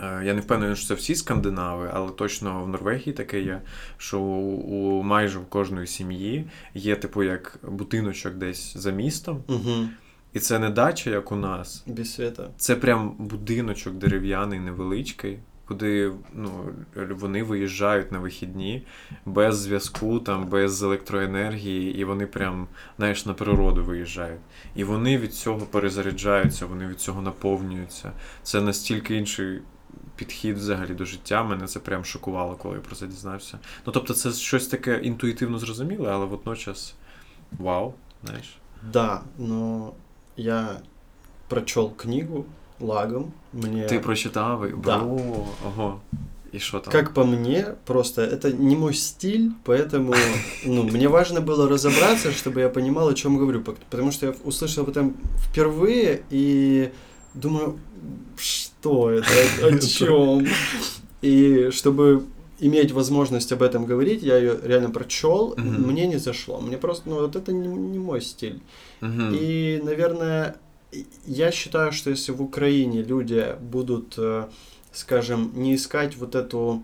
я не впевнений, що це всі скандинави, але точно в Норвегії таке є, що у, у майже в кожної сім'ї є, типу, як будиночок десь за містом, Мгм. і це не дача, як у нас. Без света. Це прям будиночок дерев'яний, невеличкий, куди ну, вони виїжджають на вихідні без зв'язку, там, без електроенергії, і вони прям, знаєш, на природу виїжджають. І вони від цього перезаряджаються, вони від цього наповнюються. Це настільки інший підхід взагалі до життя. Мене це прям шокувало, коли я про це дізнався. Ну, тобто, це щось таке інтуїтивно зрозуміле, але водночас вау, знаєш. Да, но я прочел книгу лагом. Мне Ти прочитав і Да. бро, ого. И что там? Как по мне, просто это не мой стиль, поэтому ну, мне важно было разобраться, чтобы я понимал, о чем говорю. пот- Потому что я услышал об этом впервые и думаю, что это, о чем? И чтобы иметь возможность об этом говорить, я ее реально прочел, Мгм. мне не зашло. Мне просто, ну, вот это не, не мой стиль. Мгм. И, наверное, я считаю, что если в Украине люди будут, э, скажем, не искать вот эту...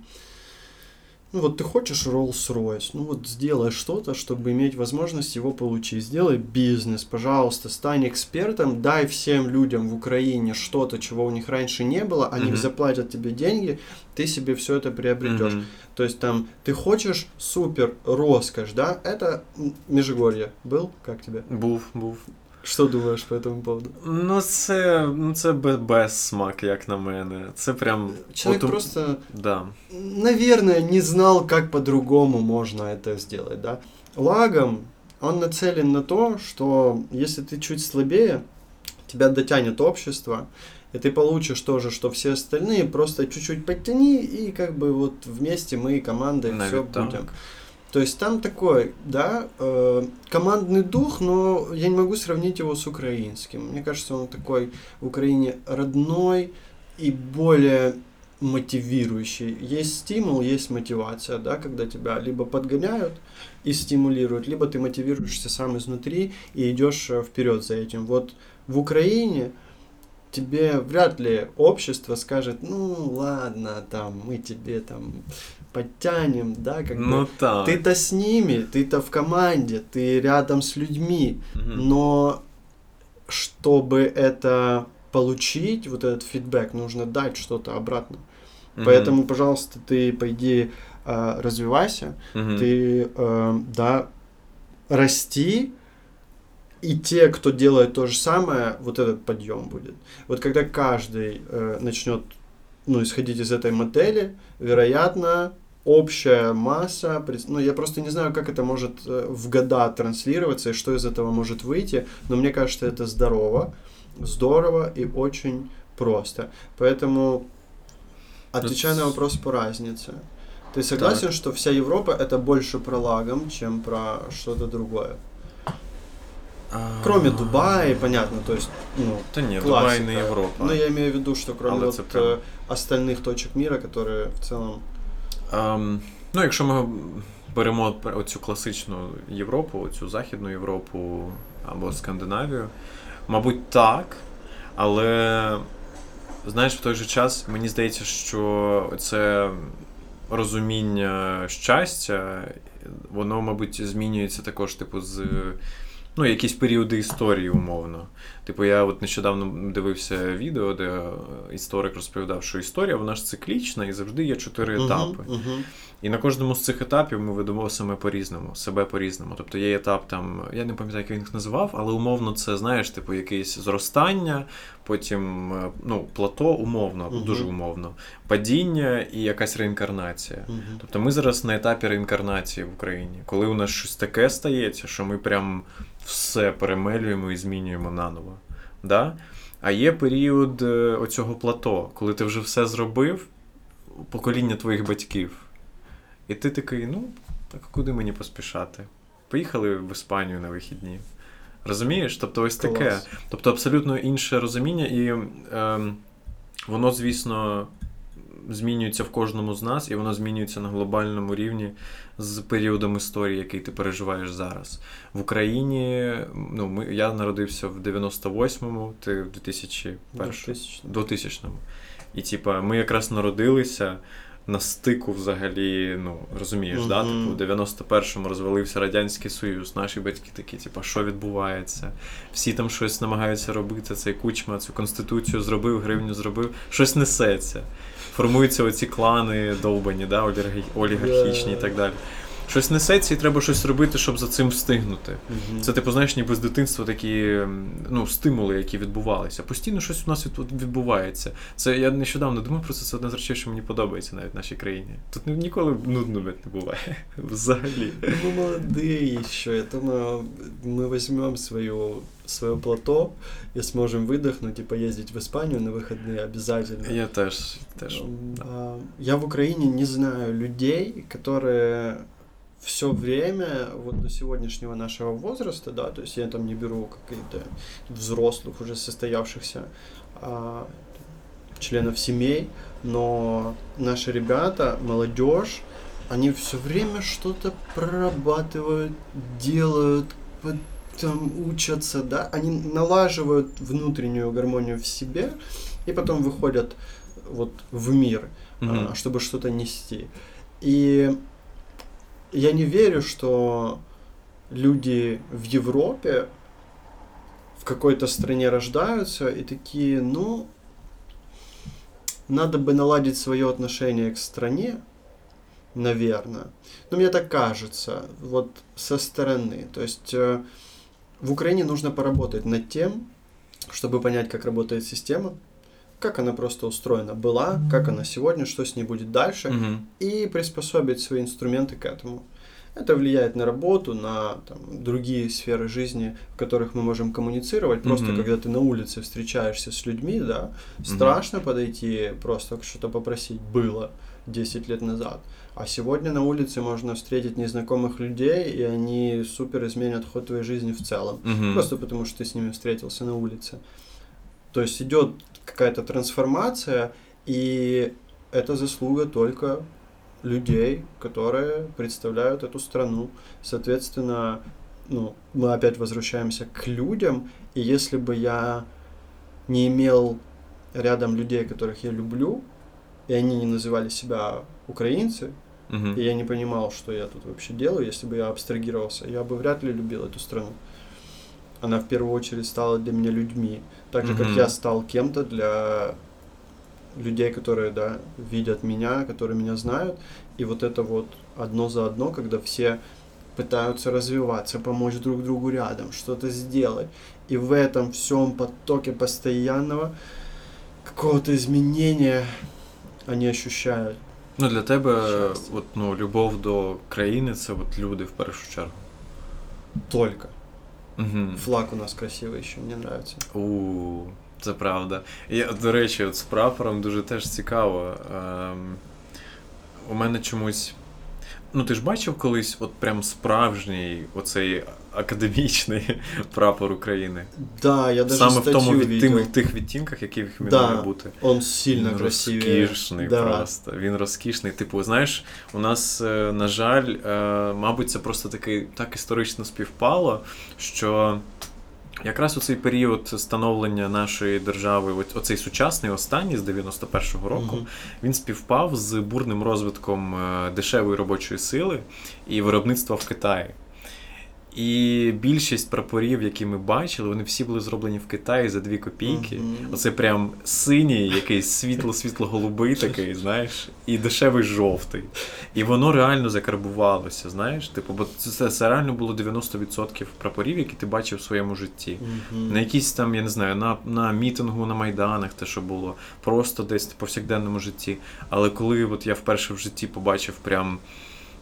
Ну вот ты хочешь Rolls-Royce, ну вот сделай что-то, чтобы иметь возможность его получить. Сделай бизнес, пожалуйста, стань экспертом, дай всем людям в Украине что-то, чего у них раньше не было, они Мгм. заплатят тебе деньги, ты себе все это приобретешь. Мгм. То есть там ты хочешь супер роскошь, да? Это Межигорье. Был? Как тебе? Був, був. Что думаешь по этому поводу? Ну, це, ну, це бе- без смак, як на мене. Це прям. Человек от у- просто, Да. наверное, не знал, как по-другому можно это сделать, да. Лагом он нацелен на то, что если ты чуть слабее, тебя дотянет общество, и ты получишь то же, что все остальные, просто чуть-чуть подтяни, и как бы вот вместе мы командой все Навіть так. будем. То есть там такой, да, э, командный дух, но я не могу сравнить его с украинским. Мне кажется, он такой в Украине родной и более мотивирующий. Есть стимул, есть мотивация, да, когда тебя либо подгоняют и стимулируют, либо ты мотивируешься сам изнутри и идешь э, вперед за этим. Вот в Украине тебе вряд ли общество скажет, ну ладно, там мы тебе там подтянем, да, как бы Ну так. ты-то с ними, ты-то в команде, ты рядом с людьми, Мгм. но чтобы это получить, вот этот фидбэк, нужно дать что-то обратно. Мгм. Поэтому, пожалуйста, ты пойди э, развивайся, Мгм. ты, э, да, расти, и те, кто делает то же самое, вот этот подъем будет. Вот когда каждый э, начнет, ну, исходить из этой модели, вероятно, общая масса, ну, я просто не знаю, как это может э, в года транслироваться и что из этого может выйти, но мне кажется, это здорово, здорово и очень просто. Поэтому, отвечая на вопрос по разнице, ты согласен, что вся Европа это больше про лагом, чем про что-то другое? А, Кроме Дубая, понятно, то есть, ну, Та ні, классика. Дубай не Європа. Но я имею в виду, что кроме Але вот, це прям- э, остальных точек мира, которые в целом... Ем, ну, якщо ми беремо оцю класичну Європу, оцю Західну Європу або Скандинавію, мабуть, так. Але знаєш, в той же час мені здається, що це розуміння щастя, воно, мабуть, змінюється також, типу, з. Ну, якісь періоди історії, умовно. Типу, я от нещодавно дивився відео, де історик розповідав, що історія вона ж циклічна і завжди є чотири етапи. Мгм, мгм. І на кожному з цих етапів ми ведемо саме по-різному, себе по-різному. Тобто є етап там, я не пам'ятаю, як він їх називав, але умовно це, знаєш, типу, якесь зростання, потім е, ну, плато умовно, Мгм. дуже умовно, падіння і якась реінкарнація. Тобто ми зараз на етапі реінкарнації в Україні, коли у нас щось таке стається, що ми прям все перемелюємо і змінюємо наново. Да? А є період е, оцього плато, коли ти вже все зробив, покоління твоїх батьків. І ти такий, ну, так куди мені поспішати? Поїхали в Іспанію на вихідні. Розумієш? Тобто, ось таке. Тобто абсолютно інше розуміння, і ем, воно, звісно, змінюється в кожному з нас, і воно змінюється на глобальному рівні з періодом історії, який ти переживаєш зараз. В Україні ну, ми, я народився в 98-му, ти в 2001 2000. 2000-му. І, типа, ми якраз народилися на стику взагалі, ну, розумієш, да? Типу, в 91-му розвалився Радянський Союз, наші батьки такі, типа, що відбувається? Всі там щось намагаються робити, цей кучма, цю конституцію зробив, гривню зробив, щось несеться. Формуються оці клани довбані, да, олігархі- олігархічні і так далі. щось несеться, і треба щось робити, щоб за цим встигнути. Мгм. Це, типу, знаєш, ніби з дитинства такі м, ну, стимули, які відбувалися. Постійно щось у нас від- відбувається. Це я нещодавно думав про це, це одне з речей, що мені подобається навіть в нашій країні. Тут ні- ніколи нудно блядь, не буває. Взагалі. Мы молодые еще. Я думаю, мы возьмем свою, свое плато и сможем выдохнуть и поездить в Испанию на выходные обязательно. Я теж. теж. А, Я в Украине не знаю людей, которые Все время, вот до сегодняшнего нашего возраста, да, то есть я там не беру каких-то взрослых, уже состоявшихся а, членов семей, но наши ребята, молодежь, они все время что-то прорабатывают, делают, потом учатся, да, они налаживают внутреннюю гармонию в себе и потом выходят вот в мир, Мгм. а, чтобы что-то нести. И я не верю, что люди в Европе в какой-то стране рождаются и такие, ну, надо бы наладить свое отношение к стране, наверное. Но мне так кажется, вот со стороны. То есть э, в Украине нужно поработать над тем, чтобы понять, как работает система, как она просто устроена была, как она сегодня, что с ней будет дальше, Мгм. и приспособить свои инструменты к этому. Это влияет на работу, на там, другие сферы жизни, в которых мы можем коммуницировать. Просто Мгм. когда ты на улице встречаешься с людьми, да, страшно подойти просто что-то попросить было 10 лет назад. А сегодня на улице можно встретить незнакомых людей, и они супер изменят ход твоей жизни в целом. Мгм. Просто потому, что ты с ними встретился на улице. То есть идет какая-то трансформация, и это заслуга только людей, которые представляют эту страну. Соответственно, ну, мы опять возвращаемся к людям, и если бы я не имел рядом людей, которых я люблю, и они не называли себя украинцы, Мгм. и я не понимал, что я тут вообще делаю, если бы я абстрагировался, я бы вряд ли любил эту страну. Она в первую очередь стала для меня людьми. Так же, как Мгм. я стал кем-то для людей, которые, да, видят меня, которые меня знают. И вот это вот одно за одно, когда все пытаются развиваться, помочь друг другу рядом, что-то сделать. И в этом всем потоке постоянного какого-то изменения они ощущают. Ну, для тебе, Щастя. от, ну, любов до країни це от люди в першу чергу. Только. Угу. Флаг у нас красивий, що мені нравиться. У, це правда. І, до речі, от з прапором дуже теж цікаво. Ем, у мене чомусь. Ну, ти ж бачив колись, от прям справжній оцей академічний прапор України. Да, я даже Саме в тому від, тим, тих відтінках, яких він Да, має бути. Он сильно Він красивее. розкішний Да. просто. Він розкішний. Типу, знаєш, у нас, е, на жаль, е, мабуть, це просто таки так історично співпало, що якраз у цей період становлення нашої держави, оцей сучасний, останній з 91-го року, Мгм. він співпав з бурним розвитком е, дешевої робочої сили і виробництва в Китаї. І більшість прапорів, які ми бачили, вони всі були зроблені в Китаї за 2 копійки. Мгм. Оце прям синій, якийсь світло-світло-голубий такий, знаєш, і дешевий жовтий. І воно реально закарбувалося, знаєш? Типу, бо це, це реально було 90% прапорів, які ти бачив в своєму житті. Мгм. На якісь там, я не знаю, на, на мітингу, на майданах, те, що було, просто десь в повсякденному житті. Але коли от я вперше в житті побачив прям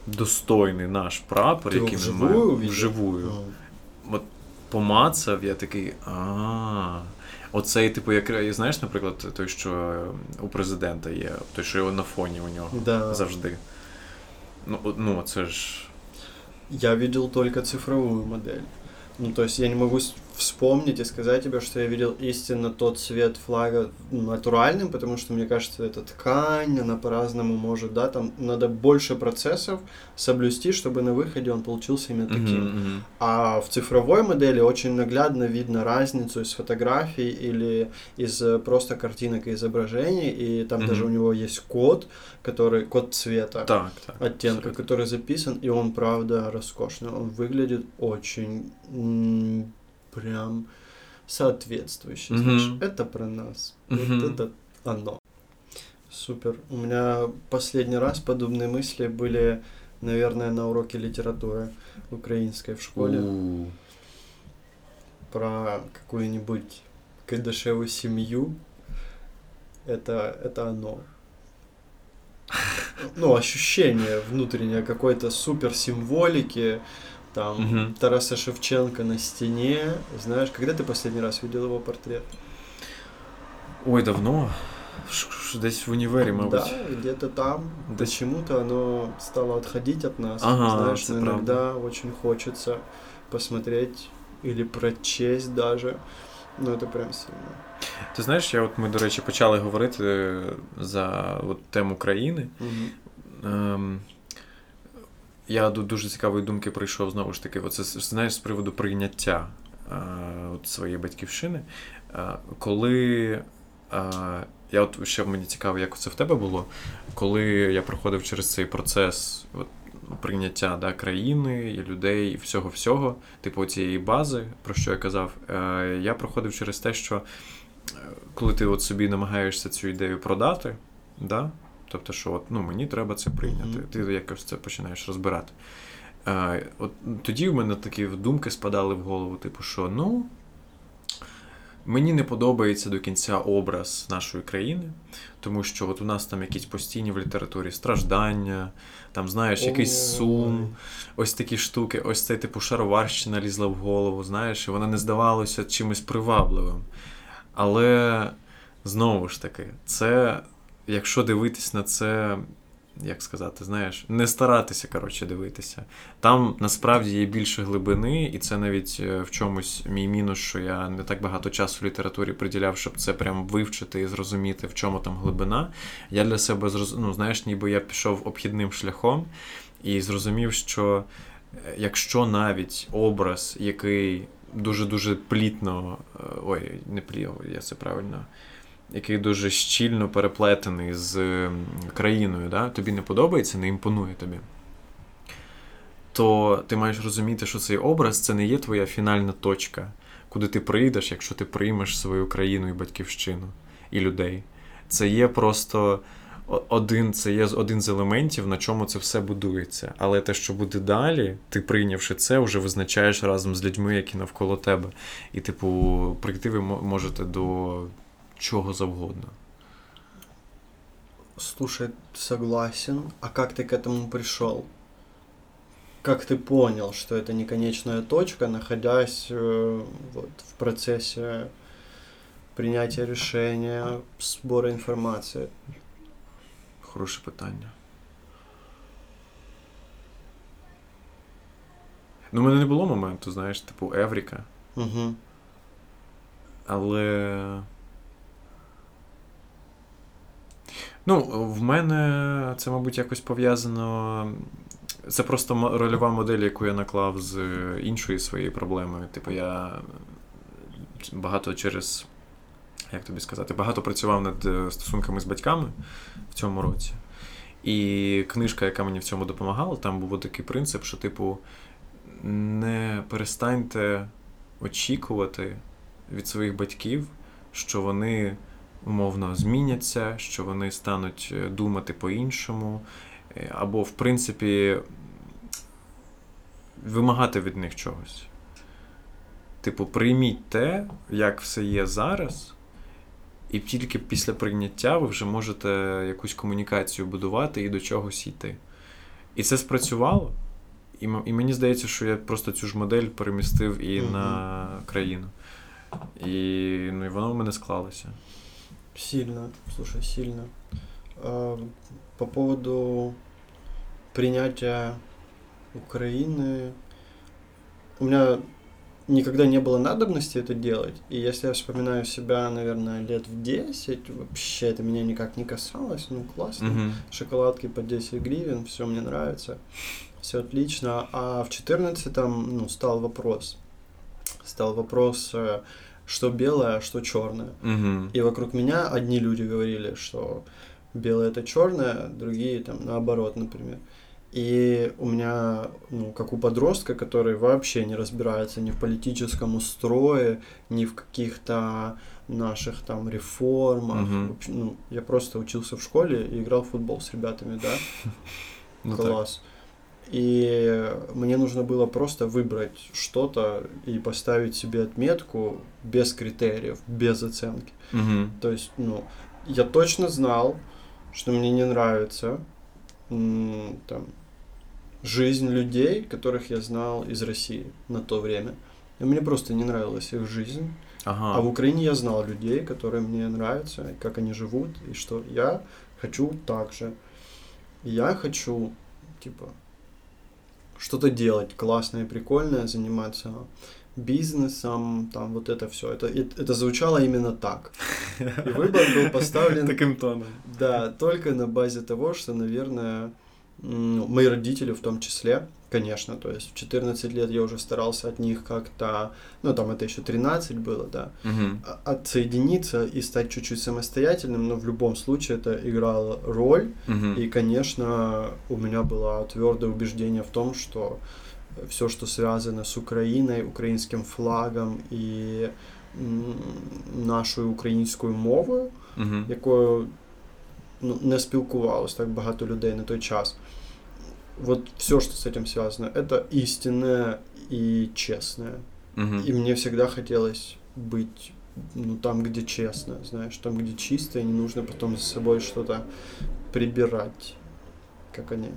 достойний наш прапор, Ти який ми вживую маємо увидів? вживую Ну, от помацав, я такий. А. Оцей, типу, як знаєш, наприклад, той, що у президента є, той, що його на фоні у нього Да. завжди. Ну, ну, це ж. Я видел только цифровую модель. Ну, то есть я не могу с- вспомнить и сказать тебе, что я видел истинно тот цвет флага натуральным, потому что, мне кажется, это ткань, она по-разному может, да, там надо больше процессов соблюсти, чтобы на выходе он получился именно таким. Мгм, мгм. А в цифровой модели очень наглядно видно разницу из фотографий или из э, просто картинок и изображений, и там Мгм. даже у него есть код, который код цвета Так, так. оттенка, абсолютно. который записан, и он правда роскошный. Он выглядит очень прям соответствующе. Мгм. знаешь. Это про нас. Мгм. Вот это оно. Супер. У меня последний раз подобные мысли были наверное, на уроке литературы украинской в школе У. про какую-нибудь кайдашевую семью. Это, это оно. Ну, ощущение внутреннее какой-то супер символики, там, Мгм. Тараса Шевченко на стене. Знаешь, когда ты последний раз видел его портрет? Ой, давно. Ш- ш- Десь в універі, мабуть. Да, где-то там. Да. Почему-то оно стало отходить от нас. Ага, Знаешь, это но иногда очень хочется посмотреть или прочесть даже. Ну, это прям сильно. Ти знаєш, я от ми, до речі, почали говорити за от, тему країни. Мгм. Ем, я до дуже цікавої думки прийшов знову ж таки, оце знаєш, з приводу прийняття е, от своєї батьківщини. Е, коли е, я от ще мені цікаво, як це в тебе було, коли я проходив через цей процес от, прийняття да, країни і людей, і всього-всього, типу цієї бази, про що я казав, я проходив через те, що коли ти от собі намагаєшся цю ідею продати, да, Тобто, що от, ну, мені треба це прийняти. Мгм. Ти якось це починаєш розбирати. А, от тоді в мене такі думки спадали в голову, типу, що ну. Мені не подобається до кінця образ нашої країни, тому що от у нас там якісь постійні в літературі страждання, там, знаєш, якийсь сум, ось такі штуки, ось цей типу шароварщина лізла в голову, знаєш, і вона не здавалося чимось привабливим. Але знову ж таки, це, якщо дивитись на це, як сказати, знаєш, не старатися, коротше, дивитися. Там насправді є більше глибини, і це навіть е, в чомусь мій мінус, що я не так багато часу в літературі приділяв, щоб це прям вивчити і зрозуміти, в чому там глибина. Я для себе ну, знаєш, ніби я пішов обхідним шляхом і зрозумів, що е, якщо навіть образ, який дуже-дуже плітно, е, ой, не пліо, я це правильно, який дуже щільно переплетений з країною, да, тобі не подобається, не імпонує тобі. То ти маєш розуміти, що цей образ це не є твоя фінальна точка, куди ти прийдеш, якщо ти приймеш свою країну і батьківщину і людей. Це є просто один, це є один з елементів, на чому це все будується. Але те, що буде далі, ти прийнявши це, вже визначаєш разом з людьми, які навколо тебе. І, типу, прийти ви можете до чого завгодно. Слушай, согласен. А как ты к этому пришел? Как ты понял, что это не конечная точка, находясь э, вот, в процессе принятия решения, сбора информации? Хороше питання. Ну, у мене не було моменту, знаєш, типу Евріка, Угу. але. Ну, в мене це, мабуть, якось пов'язано. Це просто рольова модель, яку я наклав з іншої своєї проблеми. Типу, я багато через. Як тобі сказати, багато працював над е, стосунками з батьками в цьому році. І книжка, яка мені в цьому допомагала, там був такий принцип, що, типу, не перестаньте очікувати від своїх батьків, що вони умовно зміняться, що вони стануть е, думати по-іншому, е, або, в принципі, вимагати від них чогось. Типу, прийміть те, як все є зараз, і тільки після прийняття ви вже можете якусь комунікацію будувати і до чогось йти. І це спрацювало. І, і мені здається, що я просто цю ж модель перемістив і Мгм. на країну. І, ну, і воно в мене склалося. Сильно, слушай, сильно. А, По поводу принятия Украины, у меня никогда не было надобности это делать. И если я вспоминаю себя, наверное, лет в 10, вообще это меня никак не касалось. Ну, классно. Угу. Шоколадки по 10 гривен, все мне нравится, все отлично. А в 14 ну, стал вопрос. Стал вопрос, э, что белое, а что черное. Угу. И вокруг меня одни люди говорили, что белое это черное, другие там наоборот, например. И у меня, ну, как у подростка, который вообще не разбирается ни в политическом устрое, ни в каких-то наших там реформах. Общем, ну, я просто учился в школе и играл в футбол с ребятами, да, Ну, так. И мне нужно было просто выбрать что-то и поставить себе отметку без критериев, без оценки. Угу. То есть, ну, я точно знал, что мне не нравится там, жизнь людей, которых я знал из России на то время. И мне просто не нравилась их жизнь. Ага. А в Украине я знал людей, которые мне нравятся, как они живут, и что я хочу так же. Я хочу, типа, что-то делать классное, прикольное, заниматься бизнесом, там вот это все. Это, это, это звучало именно так. И выбор был поставлен, Таким тоном. да, только на базе того, что, наверное, ну, мои родители в том числе, конечно, то есть в 14 лет я уже старался от них как-то, ну там это еще 13 было, да, Угу. а- отсоединиться и стать чуть-чуть самостоятельным, но в любом случае это играло роль. Угу. И, конечно, у меня было твердое убеждение в том, что все, что связано с Украиной, українським флагом і м, нашою українською мовою, Угу. якою ну, не спілкувалось так багато людей на той час. Вот все, что с этим связано, это истинное и честное. Угу. И мне всегда хотелось быть ну, там, где честно, знаешь, там, где чисто, и не нужно потом за собой что-то прибирать, как они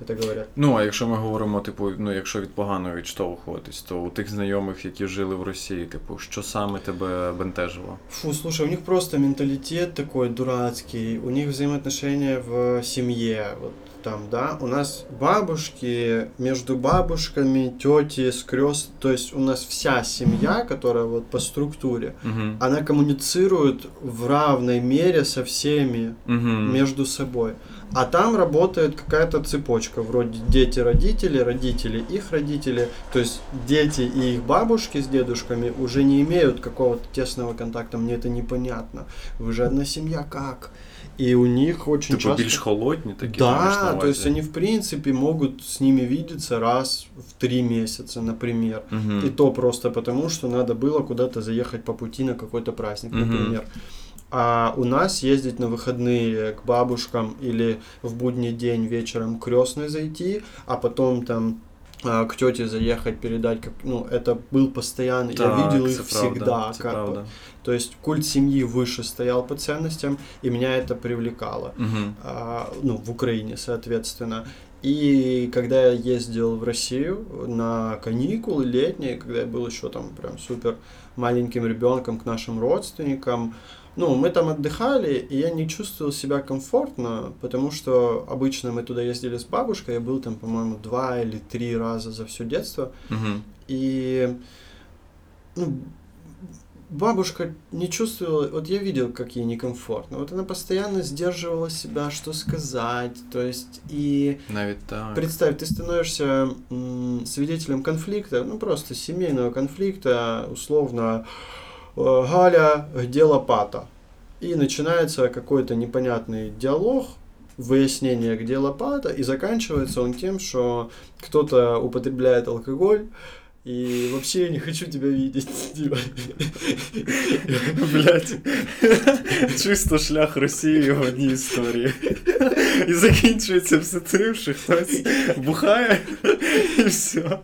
это говорят. Ну, а якщо ми говоримо, типу, ну, якщо від поганого відштовхуватись, то у тих знайомих, які жили в Росії, типу, що саме тебе бентежило? Фу, слушай, у них просто менталитет такой дурацкий, у них взаимоотношения в семье, вот там, да, у нас бабушки, между бабушками, тети, скрест, то есть у нас вся семья, которая вот по структуре, Угу. она коммуницирует в равной мере со всеми Угу. между собой. А там работает какая-то цепочка, вроде дети-родители, родители их родители. То есть дети и их бабушки с дедушками уже не имеют какого-то тесного контакта. Мне это непонятно. Вы же одна семья, как? И у них очень Типу часто... більш холодні такі. ти маєш на Да, то есть увазі? они в принципе могут с ними видеться раз в три месяца, например. Мгм. И то просто потому, что надо было куда-то заехать по пути на какой-то праздник, Мгм. например. А у нас ездить на выходные к бабушкам или в будний день вечером к крестной зайти, а потом там а, к тете заехать, передать, как, ну, это был постоянно, я Так, видел це их правда, всегда, це как бы. То есть культ семьи выше стоял по ценностям, и меня это привлекало Мгм. а, ну, в Украине, соответственно. И когда я ездил в Россию на каникулы летние, когда я был еще там прям супер маленьким ребенком к нашим родственникам, ну, мы там отдыхали, и я не чувствовал себя комфортно, потому что обычно мы туда ездили с бабушкой, я был там, по-моему, два или три раза за все детство, Мгм. и ну, бабушка не чувствовала, вот я видел, как ей некомфортно, вот она постоянно сдерживала себя, что сказать, то есть и Навіть так. представь, ты становишься свидетелем конфликта, ну просто семейного конфликта, условно, э, Галя, где лопата? И начинается какой-то непонятный диалог, выяснение, где лопата, и заканчивается он тем, что кто-то употребляет алкоголь, и вообще я не хочу тебя видеть. типа. Блять. Чисто шлях Росії в одній історії. І закінчується все тим, що хтось бухає і все.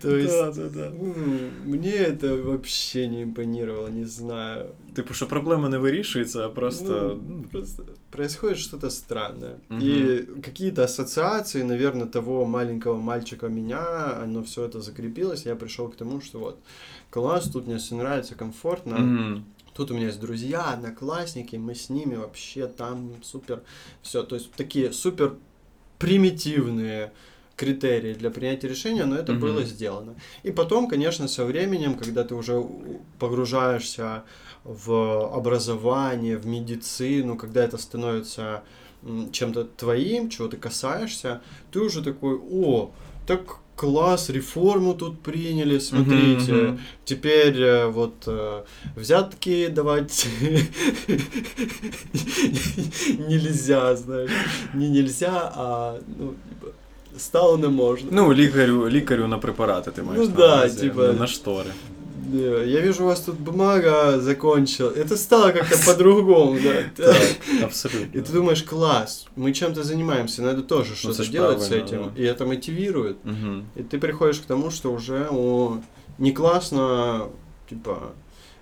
То есть, Да, да, да. м, мне это вообще не импонировало, не знаю. Типу, що проблема не вирішується, а просто. Ну, просто происходит что-то странное. Мгм. И какие-то ассоциации, наверное, того маленького мальчика меня, оно все это закрепилось. Я пришел к тому, что вот класс, тут мне все нравится, комфортно. Мгм. Тут у меня есть друзья, одноклассники, мы с ними вообще там супер. Все, то есть такие супер примитивные критерии для принятия решения, но это Мгм. было сделано. И потом, конечно, со временем, когда ты уже погружаешься в образование, в медицину, когда это становится чем-то твоим, чего ты касаешься, ты уже такой, о, так класс, реформу тут приняли, смотрите, мгм. Теперь э, вот э, взятки давать нельзя, знаешь. Не нельзя, а ну, типа, стало не можно. Ну, лікарю, лікарю на препарати ти маєш. Ну на да, увазі, типа- на- на штори. Да, я вижу, у вас тут бумага закончила. Это стало как-то по-другому, да. Так, абсолютно. И ты думаешь, класс, мы чем-то занимаемся, надо тоже что-то это ж делать с правильно, этим. да. И это мотивирует. Мгм. И ты приходишь к тому, что уже о, не классно, типа,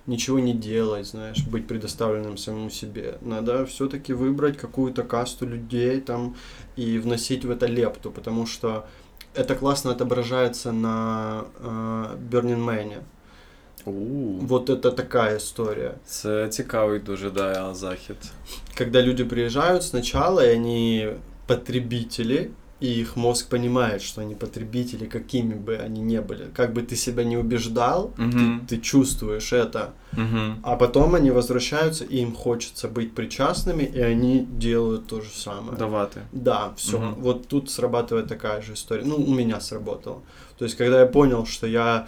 ничего не делать, знаешь, быть предоставленным самому себе. Надо все-таки выбрать какую-то касту людей там и вносить в это лепту, потому что это классно отображается на э, Burning Man. У, Вот это такая история. Це цікавий дуже, да, захід. Когда люди приезжают сначала, и они потребители, и их мозг понимает, что они потребители, какими бы они ни были. Как бы ты себя не убеждал, Мгм. ты, ты чувствуешь это. Мгм. А потом они возвращаются, и им хочется быть причастными, и они делают то же самое. Давати. Да, все. Мгм. Вот тут срабатывает такая же история. Ну, у меня сработало. То есть, когда я понял, что я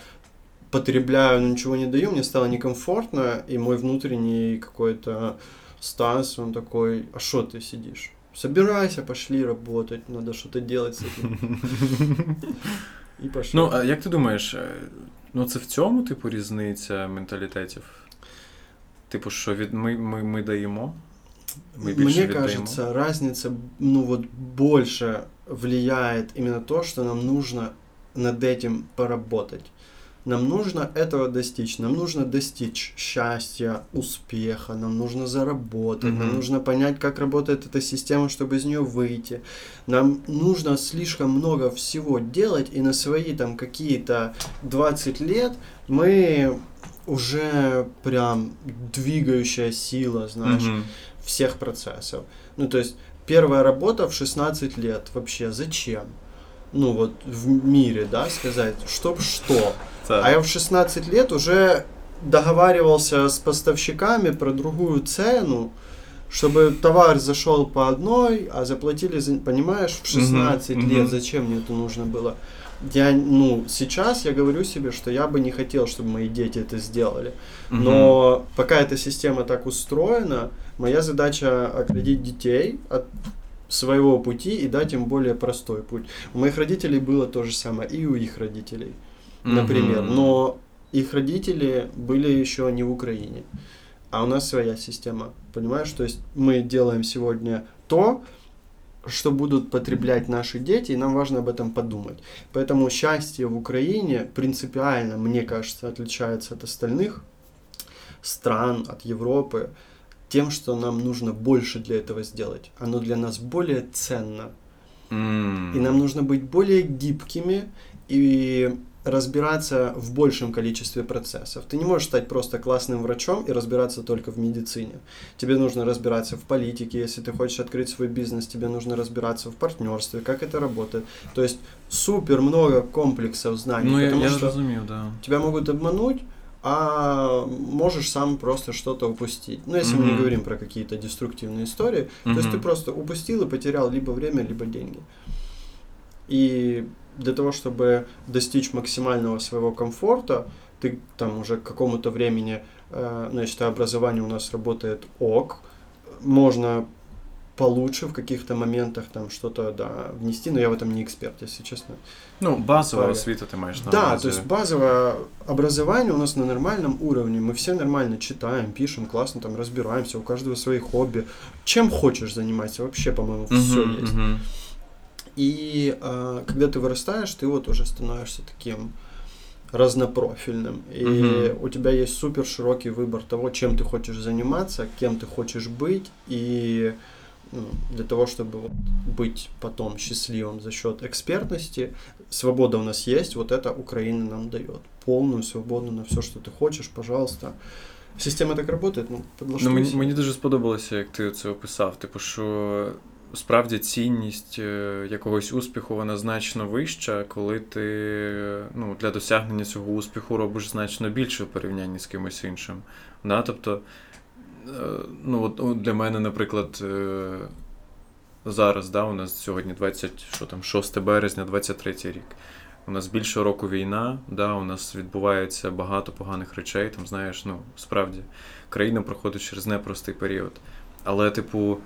потребляю, но ничего не даю, мне стало некомфортно, и мой внутренний какой-то Стас, он такой, а что ты сидишь? Собирайся, пошли работать, надо что-то делать с этим. Пошли. Ну, а як ти думаєш, е, ну це в цьому, типу, різниця менталітетів? Типу, що від ми, ми, ми даємо? Ми більше Мне віддаємо? кажется, разница, ну вот, больше влияет именно то, что нам нужно над этим поработать. Нам нужно этого достичь. Нам нужно достичь счастья, успеха, нам нужно заработать, нам Мгм. нужно понять, как работает эта система, чтобы из нее выйти. Нам нужно слишком много всего делать, и на свои там какие-то 20 лет мы уже прям двигающая сила, знаешь Мгм. всех процессов. Ну, то есть, первая работа в 16 лет вообще зачем? Ну, вот в мире, да, сказать, чтоб что. А я в 16 лет уже договаривался с поставщиками про другую цену, чтобы товар зашел по одной, а заплатили за... Понимаешь, в 16 Мгм, лет мгм. зачем мне это нужно было? Я, ну, сейчас я говорю себе, что я бы не хотел, чтобы мои дети это сделали. Мгм. Но пока эта система так устроена, моя задача оградить детей от своего пути и дать им более простой путь. У моих родителей было то же самое, и у их родителей, например. Мгм. Но их родители были еще не в Украине, а у нас своя система. Понимаешь, то есть мы делаем сегодня то, что будут потреблять наши дети, и нам важно об этом подумать. Поэтому счастье в Украине принципиально, мне кажется, отличается от остальных стран, от Европы, тем, что нам нужно больше для этого сделать. Оно для нас более ценно. М. И нам нужно быть более гибкими и разбираться в большем количестве процессов. Ты не можешь стать просто классным врачом и разбираться только в медицине. Тебе нужно разбираться в политике, если ты хочешь открыть свой бизнес, тебе нужно разбираться в партнерстве, как это работает. То есть супер много комплексов знаний, Ну, я, я что зрозумів, да. тебя могут обмануть, а можешь сам просто что-то упустить. Ну, если мы не говорим про какие-то деструктивные истории, то есть ты просто упустил и потерял либо время, либо деньги. И для того, чтобы достичь максимального своего комфорта, ты там уже к какому-то времени, э, значит, образование у нас работает ок, можно получше в каких-то моментах там что-то да, внести, но я в этом не эксперт, если честно. Ну, базова Правильно. освіта ти маєш на Да, увазі. то есть базовое образование у нас на нормальном уровне. Мы все нормально читаем, пишем, классно там разбираемся, у каждого свои хобби. Чем хочешь заниматься, вообще, по-моему, все Мгм, есть. мгм. И э, когда ты вырастаешь, ты вот уже становишься таким разнопрофильным. И Мгм. у тебя есть супер широкий выбор того, чем ты хочешь заниматься, кем ты хочешь быть. И ну, для того, чтобы вот быть потом счастливым за счет экспертности, свобода у нас есть, вот это Украина нам дает. Полную свободу на все, что ты хочешь, пожалуйста. Система так работает, ну, Ну, подлаштуйся. мені, мені дуже сподобалося, як ти це описав. Типу, що справді цінність е, якогось успіху вона значно вища, коли ти ну, для досягнення цього успіху робиш значно більше в порівнянні з кимось іншим. Да? Тобто, е, ну, от, для мене, наприклад, е, зараз, да, у нас сьогодні 20, що там, 6 березня, 23 рік. У нас більше року війна, да, у нас відбувається багато поганих речей. Там, знаєш, ну, справді, країна проходить через непростий період. Але, типу,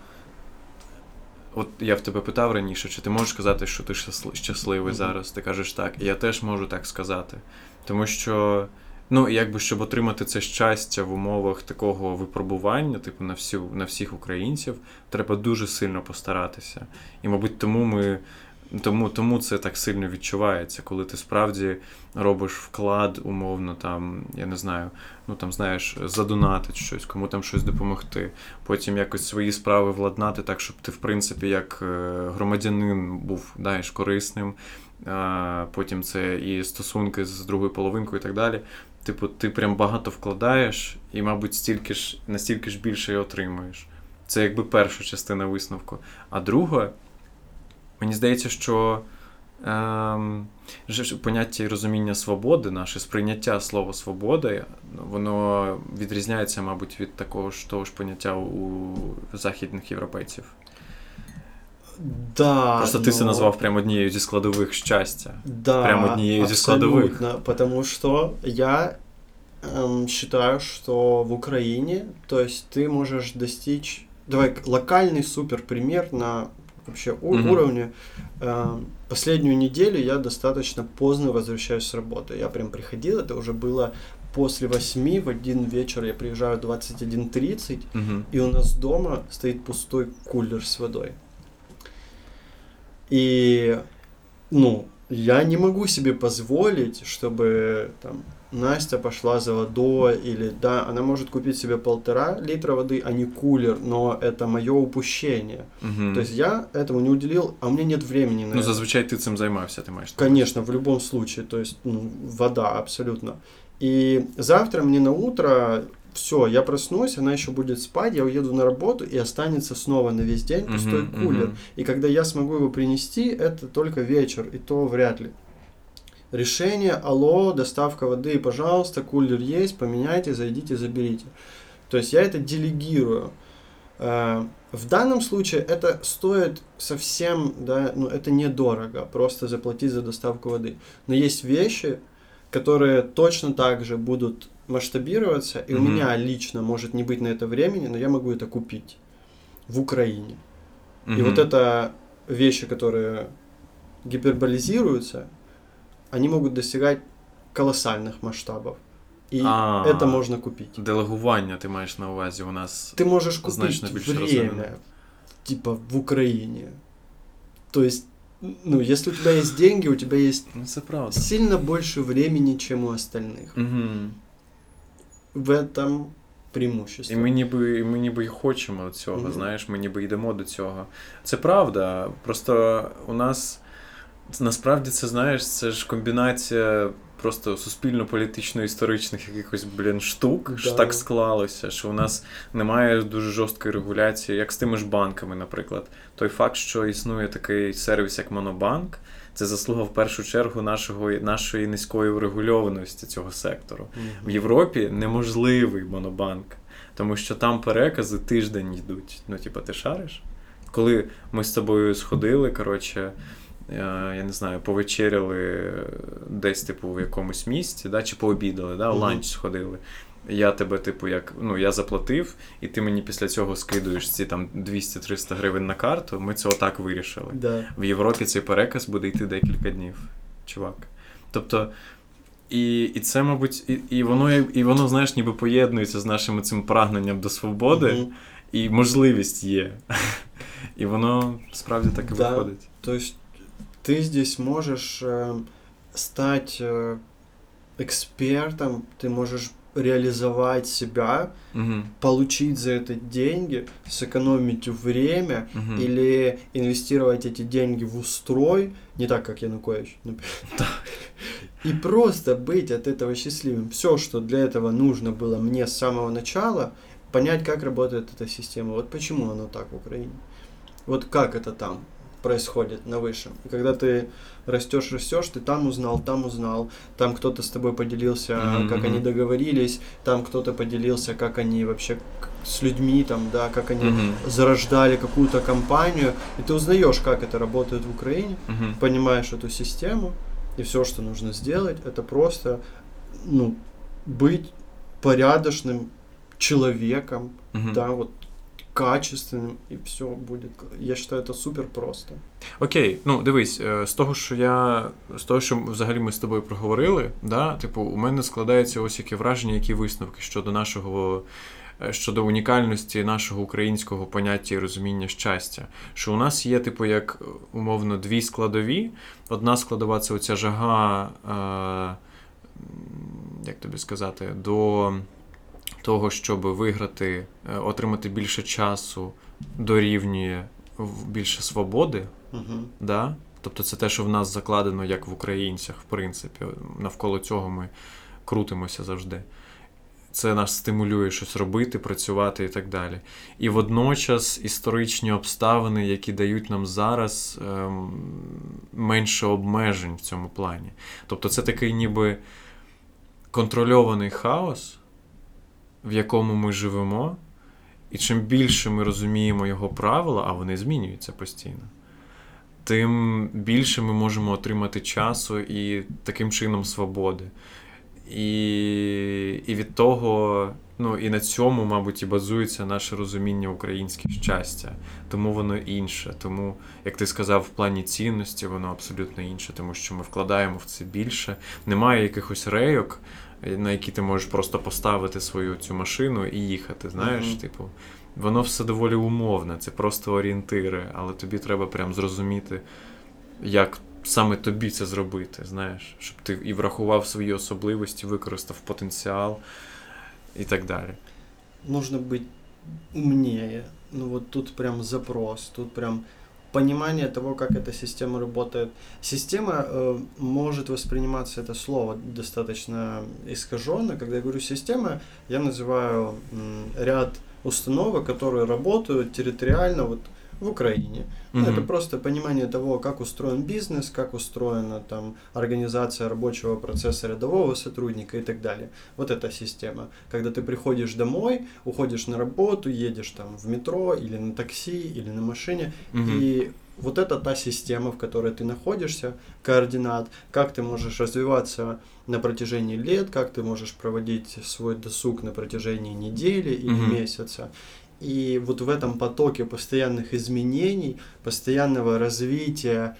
от я в тебе питав раніше, чи ти можеш сказати, що ти щасли- щасливий Мгм. зараз? Ти кажеш так, і я теж можу так сказати. Тому що Ну, якби щоб отримати це щастя в умовах такого випробування, типу на всю на всіх українців, треба дуже сильно постаратися. І, мабуть, тому ми. Тому тому це так сильно відчувається, коли ти справді робиш вклад, умовно, там, я не знаю, ну там знаєш, задонатити щось, кому там щось допомогти, потім якось свої справи владнати так, щоб ти, в принципі, як е, громадянин був знаєш, корисним. Потім це і стосунки з другою половинкою і так далі. Типу, ти прям багато вкладаєш, і, мабуть, стільки ж настільки ж більше і отримуєш. Це якби перша частина висновку. А друга, мені здається, що ем, поняття і розуміння свободи, наше сприйняття слова свобода, воно відрізняється, мабуть, від такого ж того ж поняття у західних європейців. Да, Просто но... ти це назвав прямо однією зі складових щастя. Да, прямо однією зі складових. Потому что я эм, считаю, что в Украине, то есть ты можешь достичь, давай локальный супер пример на вообще mm-hmm. уровне. Эм, последнюю неделю я достаточно поздно возвращаюсь с работы. Я прям приходил, это уже было после восьми в один вечер я приезжаю 21.30, mm-hmm. и у нас дома стоит пустой кулер с водой. И, ну, я не могу себе позволить, чтобы там Настя пошла за водой, или да, она может купить себе полтора литра воды, а не кулер, но это мое упущение. Угу. То есть я этому не уделил, а у меня нет времени на Ну, зазвичай ты этим займався, ты маешь. Конечно, в любом случае, то есть ну, вода абсолютно. И завтра мне на утро все, я проснусь, она еще будет спать, я уеду на работу и останется снова на весь день пустой uh-huh, кулер. Uh-huh. И когда я смогу его принести, это только вечер, и то вряд ли. Решение, алло, доставка воды, пожалуйста, кулер есть, поменяйте, зайдите, заберите. То есть я это делегирую. Э, в данном случае это стоит совсем, да, ну это недорого, просто заплатить за доставку воды. Но есть вещи, которые точно так же будут масштабироваться, и mm-hmm. у меня лично может не быть на это времени, но я могу это купить в Украине. Mm-hmm. И вот это вещи, которые гиперболизируются, они могут достигать колоссальных масштабов. И а, это можно купить. Делегування ти маєш на увазі у нас. Ты можешь купить время, типа в Украине. То есть, ну, если у тебя есть деньги, у тебя есть ну, сильно больше времени, чем у остальных. Угу в этом преимущество. І ми ніби і ми ніби й хочемо цього, mm-hmm. знаєш, ми ніби йдемо до цього. Це правда. Просто у нас насправді це знаєш, це ж комбінація просто суспільно-політично-історичних якихось блін, штук, да. що так склалося, що у нас немає дуже жорсткої регуляції, як з тими ж банками, наприклад. Той факт, що існує такий сервіс, як Монобанк. Це заслуга в першу чергу нашого нашої низької врегульованості цього сектору. Mm-hmm. В Європі неможливий монобанк, тому що там перекази тиждень йдуть. Ну, типа, ти шариш? Коли ми з тобою сходили, коротше, е, я не знаю, повечеряли десь, типу, в якомусь місці, да, чи пообідали, да, mm-hmm. ланч сходили я тебе, типу, як ну я заплатив, і ти мені після цього скидуєш ці там 200-300 гривень на карту. Ми це отак вирішили. Да. В Європі цей переказ буде йти декілька днів, чувак. Тобто. І і це, мабуть, і і, воно, і воно, знаєш, ніби поєднується з нашим цим прагненням до свободи, mm-hmm. і можливість є. І воно справді так і да. виходить. Тобто ти здесь можеш э, стать э, экспертом, ты можешь Реализовать себя, угу. получить за это деньги, сэкономить время угу. или инвестировать эти деньги в устрой, не так, как Янукович. И просто быть от этого счастливым. Все, что для этого нужно было мне с самого начала, понять, как работает эта система. Вот почему оно так в Украине. Вот как это там происходит на высшем. И когда ты растешь, растешь, ты там узнал, там узнал, там кто-то с тобой поделился, mm-hmm. как они договорились, там кто-то поделился, как они вообще с людьми, там, да, как они mm-hmm. зарождали какую-то компанию, и ты узнаешь, как это работает в Украине, mm-hmm. понимаешь эту систему, и все, что нужно сделать, это просто, ну, быть порядочным человеком, mm-hmm. да, вот качественным, и все будет. Я считаю, это супер просто. Окей, ну дивись, е, з того, що я з того, що взагалі ми з тобою проговорили, да, типу, у мене складається ось яке враження, які висновки щодо нашого. Е, щодо унікальності нашого українського поняття і розуміння щастя, що у нас є, типу, як умовно, дві складові. Одна складова це оця жага, е, як тобі сказати, до того, щоб виграти, е, отримати більше часу, дорівнює більше свободи. Угу. Да? Тобто це те, що в нас закладено як в українцях, в принципі. Навколо цього ми крутимося завжди. Це нас стимулює щось робити, працювати і так далі. І водночас історичні обставини, які дають нам зараз ем, менше обмежень в цьому плані. Тобто, це такий ніби контрольований хаос, в якому ми живемо, і чим більше ми розуміємо його правила, а вони змінюються постійно, тим більше ми можемо отримати часу і таким чином свободи. І і від того, ну і на цьому, мабуть, і базується наше розуміння українське щастя. Тому воно інше. Тому, як ти сказав, в плані цінності воно абсолютно інше, тому що ми вкладаємо в це більше. Немає якихось рейок, на які ти можеш просто поставити свою цю машину і їхати. Знаєш, mm-hmm. типу, воно все доволі умовне, це просто орієнтири, але тобі треба прям зрозуміти, як саме тобі це зробити, знаєш, щоб ти і врахував свої особливості, використав потенціал і так далі. Нужно быть умнее. Ну вот тут прям запрос, тут прям понимание того, как эта система работает. Система э, может восприниматься это слово достаточно искаженно. Когда я говорю система, я называю м, ряд установок, которые работают территориально вот в Украине. Mm-hmm. Это просто понимание того, как устроен бизнес, как устроена там организация рабочего процесса рядового сотрудника и так далее. Вот эта система. Когда ты приходишь домой, уходишь на работу, едешь там в метро или на такси или на машине, mm-hmm. и вот это та система, в которой ты находишься, координат, как ты можешь развиваться на протяжении лет, как ты можешь проводить свой досуг на протяжении недели или mm-hmm. месяца. И вот в этом потоке постоянных изменений, постоянного развития,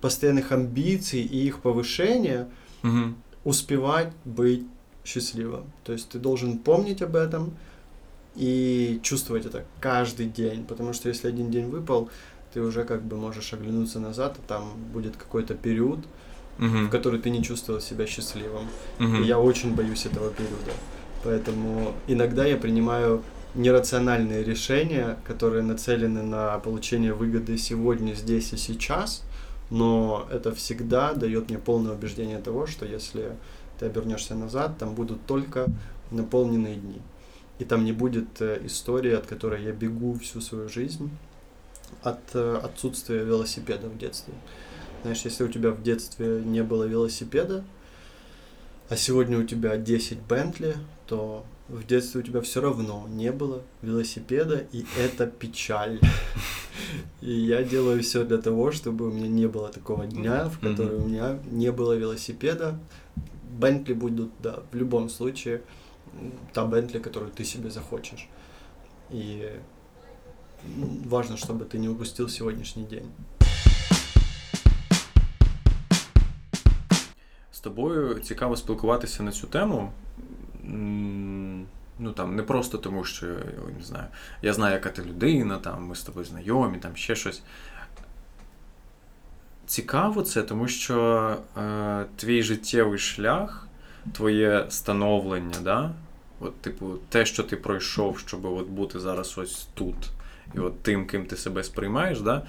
постоянных амбиций и их повышения угу. успевать быть счастливым. То есть ты должен помнить об этом и чувствовать это каждый день. Потому что если один день выпал, ты уже как бы можешь оглянуться назад, и там будет какой-то период, угу. в который ты не чувствовал себя счастливым. Угу. И я очень боюсь этого периода. Поэтому иногда я принимаю нерациональные решения, которые нацелены на получение выгоды сегодня, здесь и сейчас, но это всегда дает мне полное убеждение того, что если ты обернешься назад, там будут только наполненные дни. И там не будет э, истории, от которой я бегу всю свою жизнь, от э, отсутствия велосипеда в детстве. Знаешь, если у тебя в детстве не было велосипеда, а сегодня у тебя 10 Бентли, то в детстве у тебя все равно не было велосипеда, и это печаль. И я делаю все для того, чтобы у меня не было такого дня, в который у меня не было велосипеда. Бентли будут, да, в любом случае, та Бентли, которую ты себе захочешь. И важно, чтобы ты не упустил сегодняшний день. З тобою цікаво спілкуватися на цю тему. Ну там не просто тому, що не знаю, я знаю, яка ти людина, там ми з тобою знайомі, там ще щось. Цікаво це, тому що е, твій життєвий шлях, твоє становлення, да? от, типу, те, що ти пройшов, щоб от бути зараз ось тут, і от тим, ким ти себе сприймаєш, да?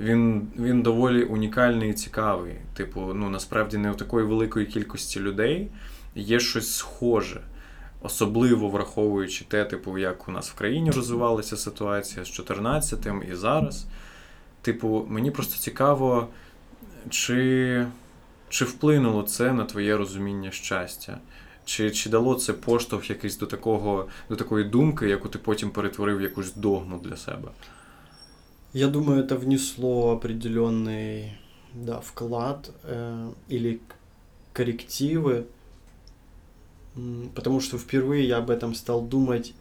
він він доволі унікальний і цікавий. Типу, ну насправді не у такої великої кількості людей є щось схоже особливо враховуючи те, типу, як у нас в країні розвивалася ситуація з 14-м і зараз. Типу, мені просто цікаво, чи чи вплинуло це на твоє розуміння щастя? Чи чи дало це поштовх якийсь до такого, до такої думки, яку ти потім перетворив в якусь догму для себе? Я думаю, это внесло определенный да, вклад э, или коррективы потому что впервые я об этом стал думать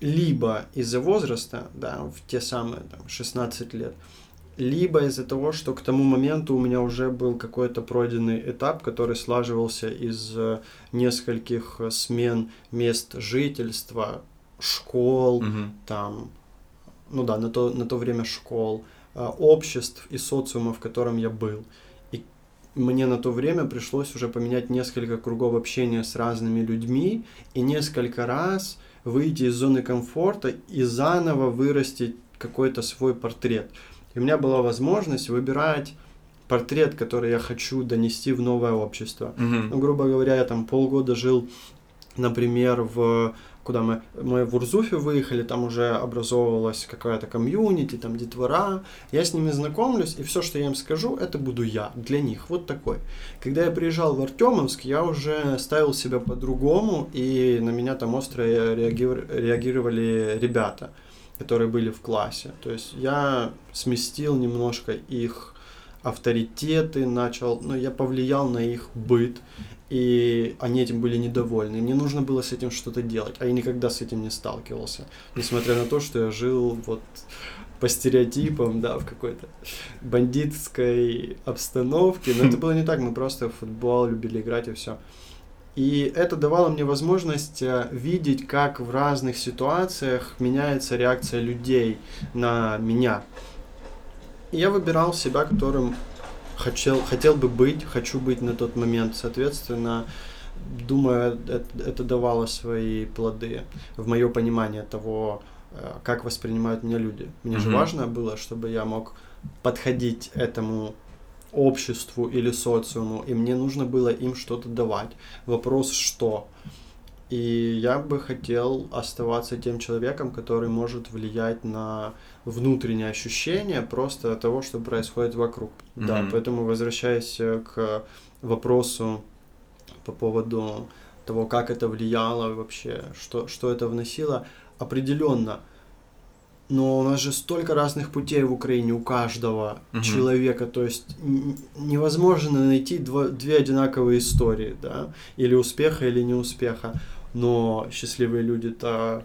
либо из-за возраста, да, в те самые там, 16 лет, либо из-за того, что к тому моменту у меня уже был какой-то пройденный этап, который слаживался из э, нескольких смен мест жительства, школ, Угу. там, ну да, на то, на то время школ, э, обществ и социума, в котором я был. Мне на то время пришлось уже поменять несколько кругов общения с разными людьми и несколько раз выйти из зоны комфорта и заново вырастить какой-то свой портрет. И у меня была возможность выбирать портрет, который я хочу донести в новое общество. Ну, Угу. грубо говоря, я там полгода жил, например, в куда мы, мы в Урзуфе выехали, там уже образовывалась какая-то комьюнити, там детвора, я с ними знакомлюсь, и все, что я им скажу, это буду я, для них, вот такой. Когда я приезжал в Артемовск, я уже ставил себя по-другому, и на меня там остро реагир- реагировали ребята, которые были в классе. То есть я сместил немножко их авторитеты, начал, ну, я повлиял на их быт, и они этим были недовольны. Мне нужно было с этим что-то делать, а я никогда с этим не сталкивался, несмотря на то, что я жил вот по стереотипам, да, в какой-то бандитской обстановке, но это было не так, мы просто в футбол любили играть и все. И это давало мне возможность э, видеть, как в разных ситуациях меняется реакция людей на меня. И я выбирал себя, которым хотел, хотел бы быть, хочу быть на тот момент. Соответственно, думаю, это, это давало свои плоды в мое понимание того, э, как воспринимают меня люди. Мне же Мгм. важно было, чтобы я мог подходить этому обществу или социуму, и мне нужно было им что-то давать. Вопрос что? И я бы хотел оставаться тем человеком, который может влиять на внутреннее ощущение просто того, что происходит вокруг. Да, Мгм. поэтому возвращаясь э, к вопросу по поводу того, как это влияло вообще, что, что это вносило, определенно. Но у нас же столько разных путей в Украине у каждого Мгм. человека, то есть невозможно найти два- две одинаковые истории, да, или успеха, или неуспеха. Но счастливые люди-то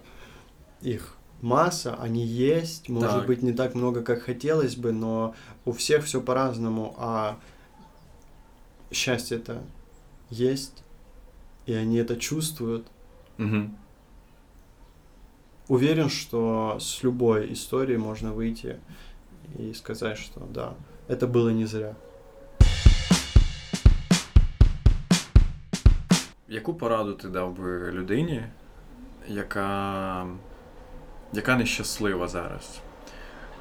их масса, они есть, может Так. быть не так много, как хотелось бы, но у всех все по-разному, а счастье-то есть, и они это чувствуют. Угу. Уверен, что с любой истории можно выйти и сказать, что да, это было не зря. Яку пораду ти дав би людині, яка, яка нещаслива зараз?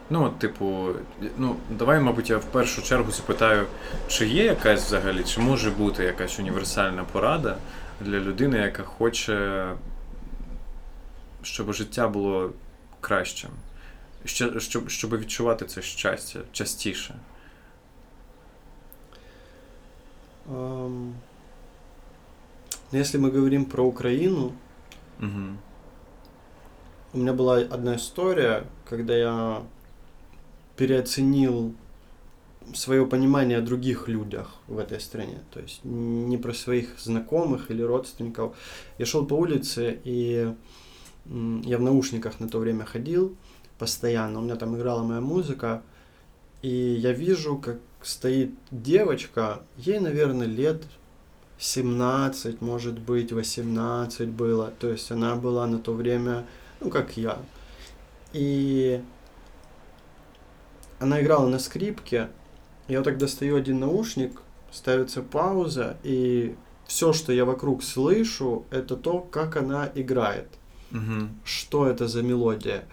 Ну, типу, ну, давай, мабуть, я в першу чергу запитаю, чи є якась взагалі, чи може бути якась універсальна порада для людини, яка хоче, щоб життя було кращим, щоб, щоб відчувати це щастя частіше. Ам, но Если мы говорим про Украину, Угу. У меня была одна история, когда я переоценил свое понимание о других людях в этой стране. То есть не про своих знакомых или родственников. Я шел по улице, и я в наушниках на то время ходил постоянно. У меня там играла моя музыка. И я вижу, как стоит девочка, ей, наверное, лет 17, может быть, 18 было. То есть она была на то время, ну, как я. И она играла на скрипке. Я вот так достаю один наушник, ставится пауза, и все, что я вокруг слышу, это то, как она играет. Угу. Что это за мелодия.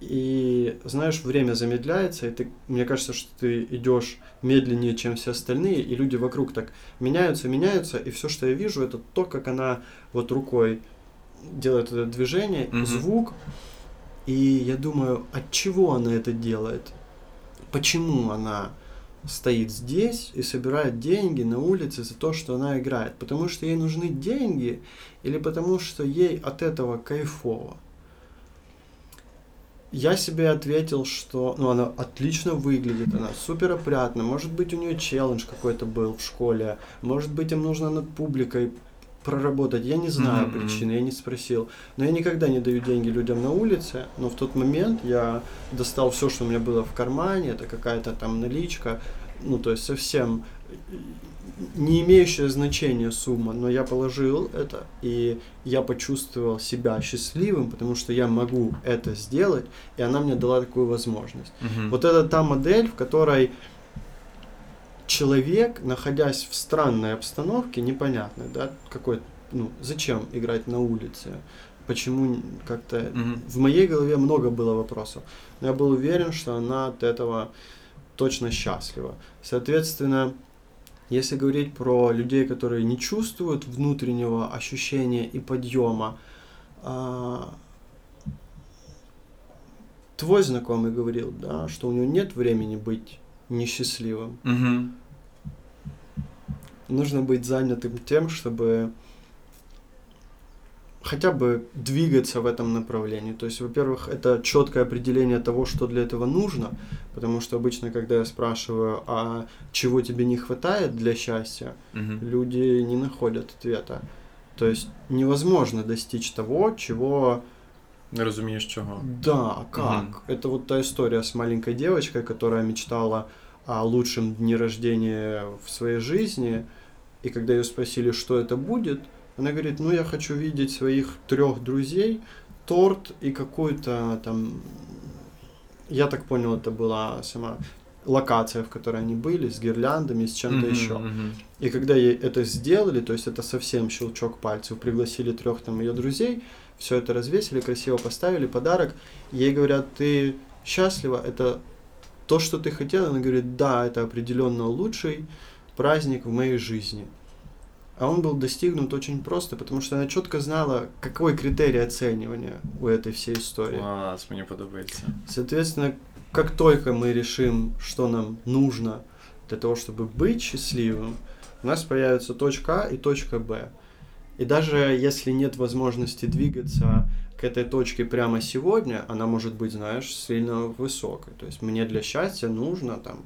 И знаешь, время замедляется, и ты, мне кажется, что ты идешь медленнее, чем все остальные, и люди вокруг так меняются, меняются, и все, что я вижу, это то, как она вот рукой делает это движение, Мгм. звук, и я думаю, от чего она это делает? Почему она стоит здесь и собирает деньги на улице за то, что она играет? Потому что ей нужны деньги или потому что ей от этого кайфово? Я себе ответил, что ну, она отлично выглядит, она супер опрятна. Может быть, у нее челлендж какой-то был в школе. Может быть, им нужно над публикой проработать. Я не знаю Мгм, причины, я не спросил. Но я никогда не даю деньги людям на улице. Но в тот момент я достал все, что у меня было в кармане. Это какая-то там наличка. Ну, то есть совсем не имеющая значения сумма, но я положил это, и я почувствовал себя счастливым, потому что я могу это сделать, и она мне дала такую возможность. Мгм. Вот это та модель, в которой человек, находясь в странной обстановке, непонятной, да, какой, ну, зачем играть на улице, почему как-то... Мгм. В моей голове много было вопросов, но я был уверен, что она от этого точно счастлива. Соответственно, если говорить про людей, которые не чувствуют внутреннего ощущения и подъема, а, твой знакомый говорил, да, что у него нет времени быть несчастливым. Мгм. Нужно быть занятым тем, чтобы хотя бы двигаться в этом направлении. То есть, во-первых, это четкое определение того, что для этого нужно, потому что обычно, когда я спрашиваю, а чего тебе не хватает для счастья, Мгм. люди не находят ответа. То есть невозможно достичь того, чего Не розумієш чого. Да, как? Мгм. Это вот та история с маленькой девочкой, которая мечтала о лучшем дне рождения в своей жизни, и когда ее спросили, что это будет, она говорит, ну я хочу видеть своих трех друзей, торт и какую-то там, я так понял, это была сама локация, в которой они были, с гирляндами, с чем-то Мгм, еще. мгм. И когда ей это сделали, то есть это совсем щелчок пальцев, пригласили трех там ее друзей, все это развесили, красиво поставили, подарок. Ей говорят, ты счастлива, это то, что ты хотела? Она говорит, да, это определенно лучший праздник в моей жизни. А он был достигнут очень просто, потому что она четко знала, какой критерий оценивания у этой всей истории. Клас, мені подобається. Соответственно, как только мы решим, что нам нужно для того, чтобы быть счастливым, у нас появится точка А и точка Б. И даже если нет возможности двигаться к этой точке прямо сегодня, она может быть, знаешь, сильно высокой. То есть мне для счастья нужно там,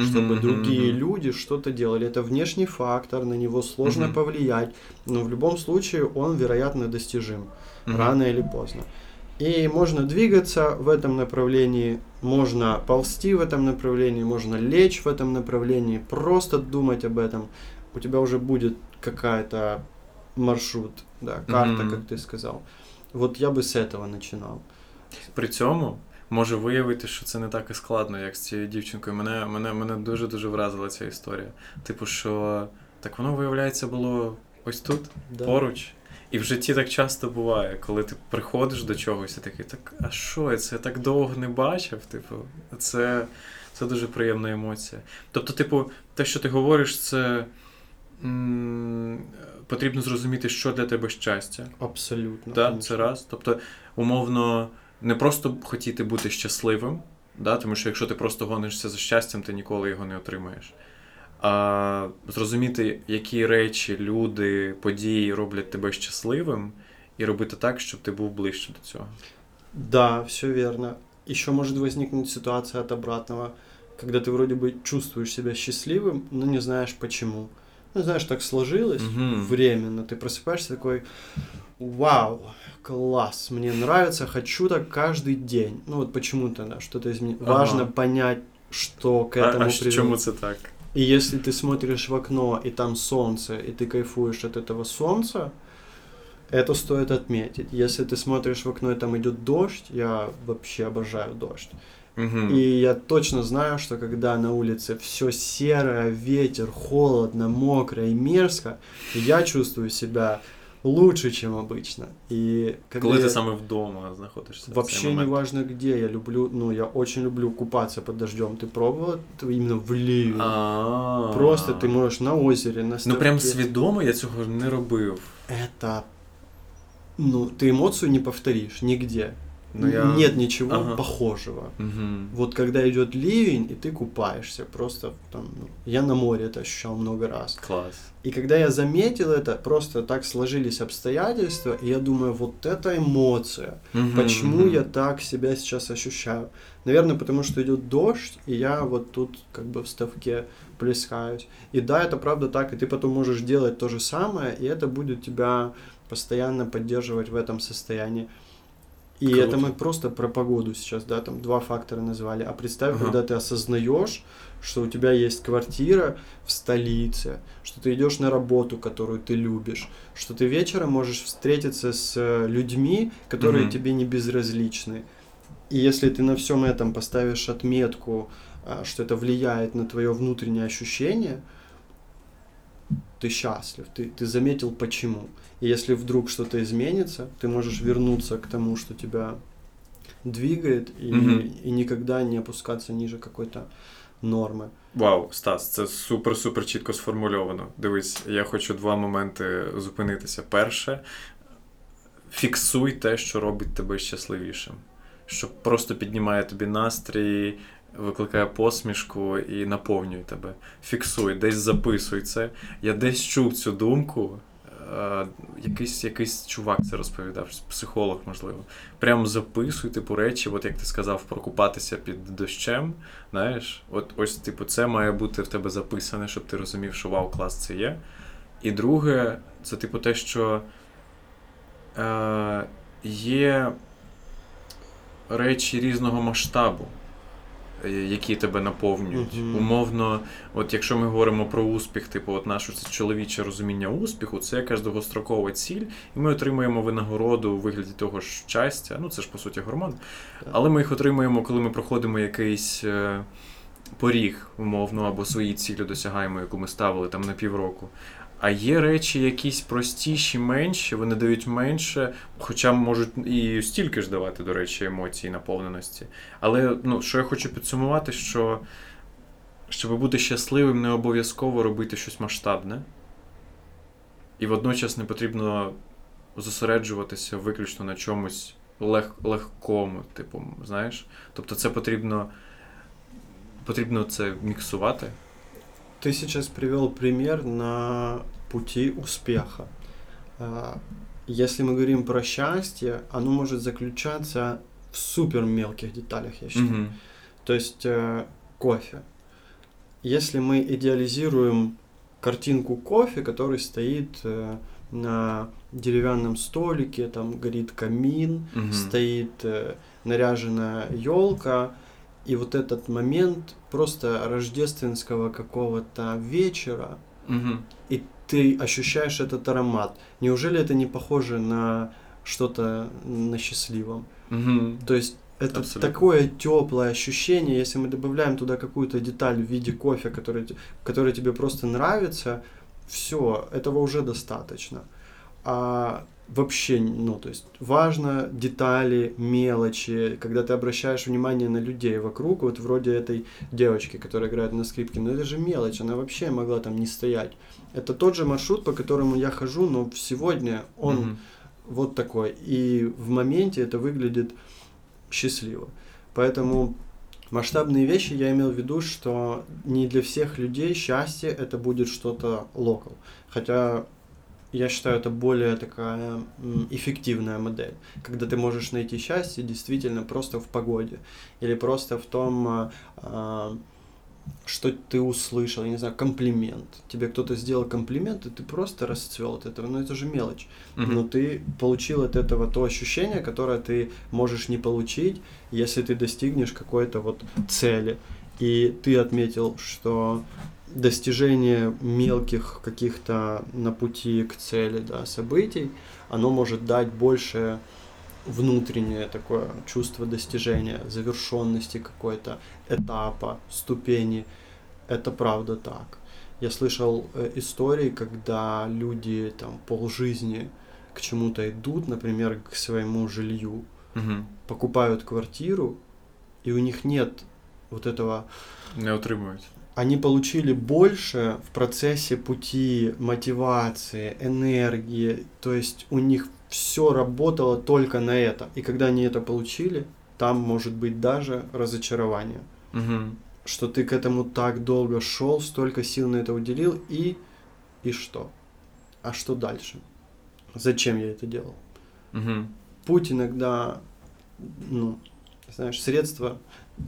чтобы Мгм, другие люди что-то делали. Это внешний фактор, на него сложно Мгм. повлиять, но в любом случае он, вероятно, достижим Мгм. рано или поздно. И можно двигаться в этом направлении, можно ползти в этом направлении, можно лечь в этом направлении, просто думать об этом. У тебя уже будет какая-то маршрут, да, карта, Мгм. как ты сказал. Вот я бы с этого начинал. При цьому може виявити, що це не так і складно, як з цією дівчинкою. Мене, мене, мене дуже дуже вразила ця історія. Типу, що так воно виявляється було ось тут, Да. поруч. І в житті так часто буває, коли ти приходиш до чогось і такий, так, а що я це так довго не бачив? Типу, це, це дуже приємна емоція. Тобто, типу, те, що ти говориш, це м, потрібно зрозуміти, що для тебе щастя. Абсолютно. Так, конечно. це раз. Тобто, умовно, не просто хотіти бути щасливим, да? тому що якщо ти просто гонишся за щастям, ти ніколи його не отримаєш. А зрозуміти, які речі, люди, події роблять тебе щасливим, і робити так, щоб ти був ближче до цього. Да, все верно. Еще может возникнуть ситуация от обратного, когда ты вроде бы чувствуешь себя счастливым, но не знаешь почему. Ну, знаешь, так сложилось Мгм. временно. Ты просыпаешься такой, вау, класс, мне нравится, хочу так каждый день. Ну вот почему-то, да, что-то изменить. Ага. Важно понять, что к этому а, а привело. чому це так? И если ты смотришь в окно, и там солнце, и ты кайфуешь от этого солнца, это стоит отметить. Если ты смотришь в окно, и там идет дождь, я вообще обожаю дождь. Угу. И я точно знаю, что когда на улице все серое, ветер, холодно, мокро и мерзко, я чувствую себя лучше, чем обычно. И когда Коли я- ти саме вдома знаходишься. Вообще не важно где, я люблю, ну, я очень люблю купаться под дождем. Ты пробовал это именно в ливень? А. Просто ты можешь на озере, на Ну прям ставке. свідомо я цього не робив. Это... Ну, ты эмоцию не повторишь нигде. Ну, я... нет ничего Ага. похожего. Мгм. Вот когда идет ливень, и ты купаешься, просто там, ну, я на море это ощущал много раз. Клас. И когда я заметил это, просто так сложились обстоятельства, и я думаю, вот это эмоция. Мгм, Почему мгм. я так себя сейчас ощущаю? Наверное, потому что идет дождь, и я вот тут как бы в ставке плескаюсь. И да, это правда так, и ты потом можешь делать то же самое, и это будет тебя постоянно поддерживать в этом состоянии. И Круто. это мы просто про погоду сейчас, да, там два фактора назвали. А представь, Ага. когда ты осознаешь, что у тебя есть квартира в столице, что ты идешь на работу, которую ты любишь, что ты вечером можешь встретиться с э, людьми, которые Мгм. тебе не безразличны. И если ты на всем этом поставишь отметку, а, что это влияет на твое внутреннее ощущение, ты счастлив, ты, ты заметил почему. И если вдруг что-то изменится, ты можешь вернуться к тому, что тебя двигает, и, Мгм. и никогда не опускаться ниже какой-то нормы. Вау, Стас, це супер-супер чітко сформульовано. Дивись, я хочу два моменти зупинитися. Перше, фіксуй те, що робить тебе щасливішим. Що просто піднімає тобі настрій, викликає посмішку і наповнює тебе. Фіксуй, десь записуй це. Я десь чув цю думку. Е, Якийсь, якийсь чувак це розповідав, психолог, можливо. Прямо записуй, типу, речі, от як ти сказав, прокупатися під дощем. Знаєш, от ось, типу, це має бути в тебе записане, щоб ти розумів, що вау, клас це є. І друге, це типу те, що е, є речі різного масштабу, які тебе наповнюють. Мгм. Умовно, от якщо ми говоримо про успіх, типу, от наше це чоловіче розуміння успіху, це якась довгострокова ціль, і ми отримуємо винагороду у вигляді того ж щастя. Ну, це ж по суті гормон. Але ми їх отримуємо, коли ми проходимо якийсь е, поріг, умовно, або свої цілі досягаємо, яку ми ставили там на півроку. А є речі якісь простіші, менші, вони дають менше, хоча можуть і стільки ж давати, до речі, емоцій наповненості. Але ну, що я хочу підсумувати, що щоб бути щасливим, не обов'язково робити щось масштабне. І водночас не потрібно зосереджуватися виключно на чомусь лег, легкому, типу, знаєш? Тобто це потрібно, потрібно це міксувати. Ты сейчас привел пример на пути успеха. А, Если мы говорим про счастье, оно может заключаться в супер мелких деталях, я считаю. Угу. То есть э, кофе. Если мы идеализируем картинку кофе, который стоит э, на деревянном столике, там горит камин, Угу. стоит э, наряженная елка, и вот этот момент просто рождественского какого-то вечера, Угу. и ты ощущаешь этот аромат. Неужели это не похоже на что-то на счастливом? Угу. То есть это Абсолютно. такое теплое ощущение, если мы добавляем туда какую-то деталь в виде кофе, который, который тебе просто нравится, все, этого уже достаточно. А вообще, ну, то есть важно детали, мелочи, когда ты обращаешь внимание на людей вокруг, вот вроде этой девочки, которая играет на скрипке, но это же мелочь, она вообще могла там не стоять. Это тот же маршрут, по которому я хожу, но сегодня он Мгм. вот такой. И в моменте это выглядит счастливо. Поэтому масштабные вещи я имел в виду, что не для всех людей счастье это будет что-то локал. Хотя я считаю, это более такая эффективная модель, когда ты можешь найти счастье действительно просто в погоде или просто в том, а, а, что ты услышал, я не знаю, комплимент. Тебе кто-то сделал комплимент, и ты просто расцвел от этого. Ну это же мелочь Мгм. но ты получил от этого то ощущение, которое ты можешь не получить, если ты достигнешь какой-то вот цели. И ты отметил, что достижение мелких каких-то на пути к цели да, событий, оно может дать больше внутреннее такое чувство достижения, завершенности какой-то, этапа, ступени. Это правда так. Я слышал э, истории, когда люди там полжизни к чему-то идут, например, к своему жилью, Мгм. покупают квартиру, и у них нет вот этого Не отримують. Они получили больше в процессе пути мотивации, энергии, то есть у них все работало только на это. И когда они это получили, там может быть даже разочарование. Угу. Что ты к этому так долго шел, столько сил на это уделил, и, и что? А что дальше? Зачем я это делал? Угу. Путь иногда, ну, знаешь, средства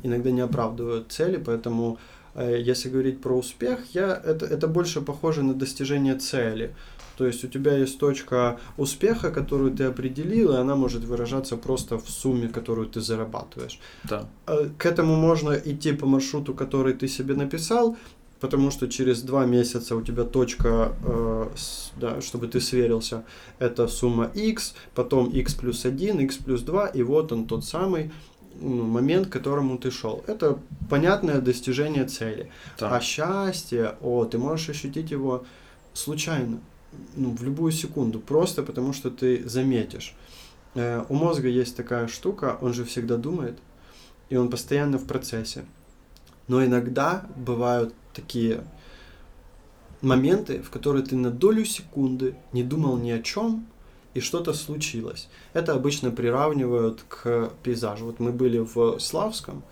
иногда не оправдывают цели, поэтому если говорить про успех, я, это, это больше похоже на достижение цели. То есть у тебя есть точка успеха, которую ты определил, и она может выражаться просто в сумме, которую ты зарабатываешь. Да. Э, К этому можно идти по маршруту, который ты себе написал, потому что через два месяца у тебя точка, э, с- да, чтобы ты сверился, это сумма x, потом x плюс 1, x плюс 2, и вот он тот самый момент, к которому ты шел. Это понятное достижение цели. Так. А счастье, о, ты можешь ощутить его случайно, ну, в любую секунду, просто потому что ты заметишь. Э, у мозга есть такая штука, он же всегда думает, и он постоянно в процессе. Но иногда бывают такие моменты, в которые ты на долю секунды не думал ни о чем, и что-то случилось. Это обычно приравнивают к пейзажу. Вот мы были в Славском,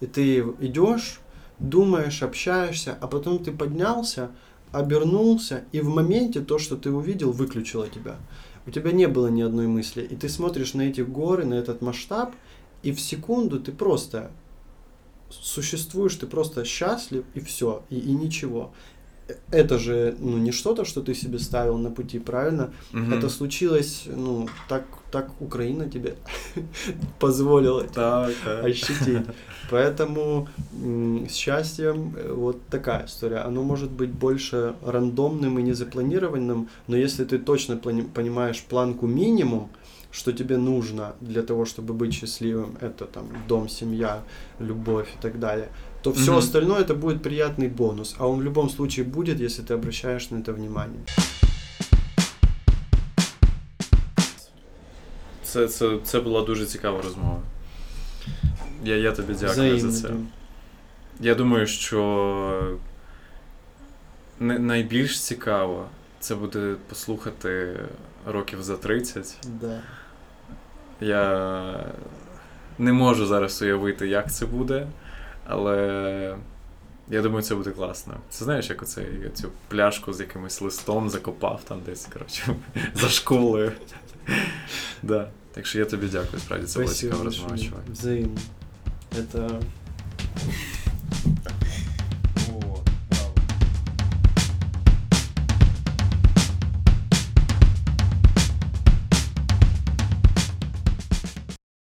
и ты идешь, думаешь, общаешься, а потом ты поднялся, обернулся, и в моменте то, что ты увидел, выключило тебя. У тебя не было ни одной мысли, и ты смотришь на эти горы, на этот масштаб, и в секунду ты просто существуешь, ты просто счастлив, и все, и, и ничего. Это же ну, не что-то, что ты себе ставил на пути, правильно? Мгм. Это случилось, ну, так, так Украина тебе позволила тебе Так, так. ощутить. Поэтому с счастьем э, вот такая история. Оно может быть больше рандомным и незапланированным, но если ты точно понимаешь планку минимум, что тебе нужно для того, чтобы быть счастливым, это там дом, семья, любовь и так далее, то все Мгм. остальное это будет приятный бонус. А он в любом случае будет, если ты обращаешь на это внимание. Це, це, це була дуже цікава розмова. Я, я тобі дякую Взаимно, за це. Дим. Я думаю, що не- найбільш цікаво це буде послухати років за 30. Да. Я не можу зараз уявити, як це буде, але я думаю, це буде класно. Це знаєш, як я цю пляшку з якимось листом закопав там десь, коротше, за школою. Да. Так що я тобі дякую, справді це була цікава розмова, чувак. Взаимно. Это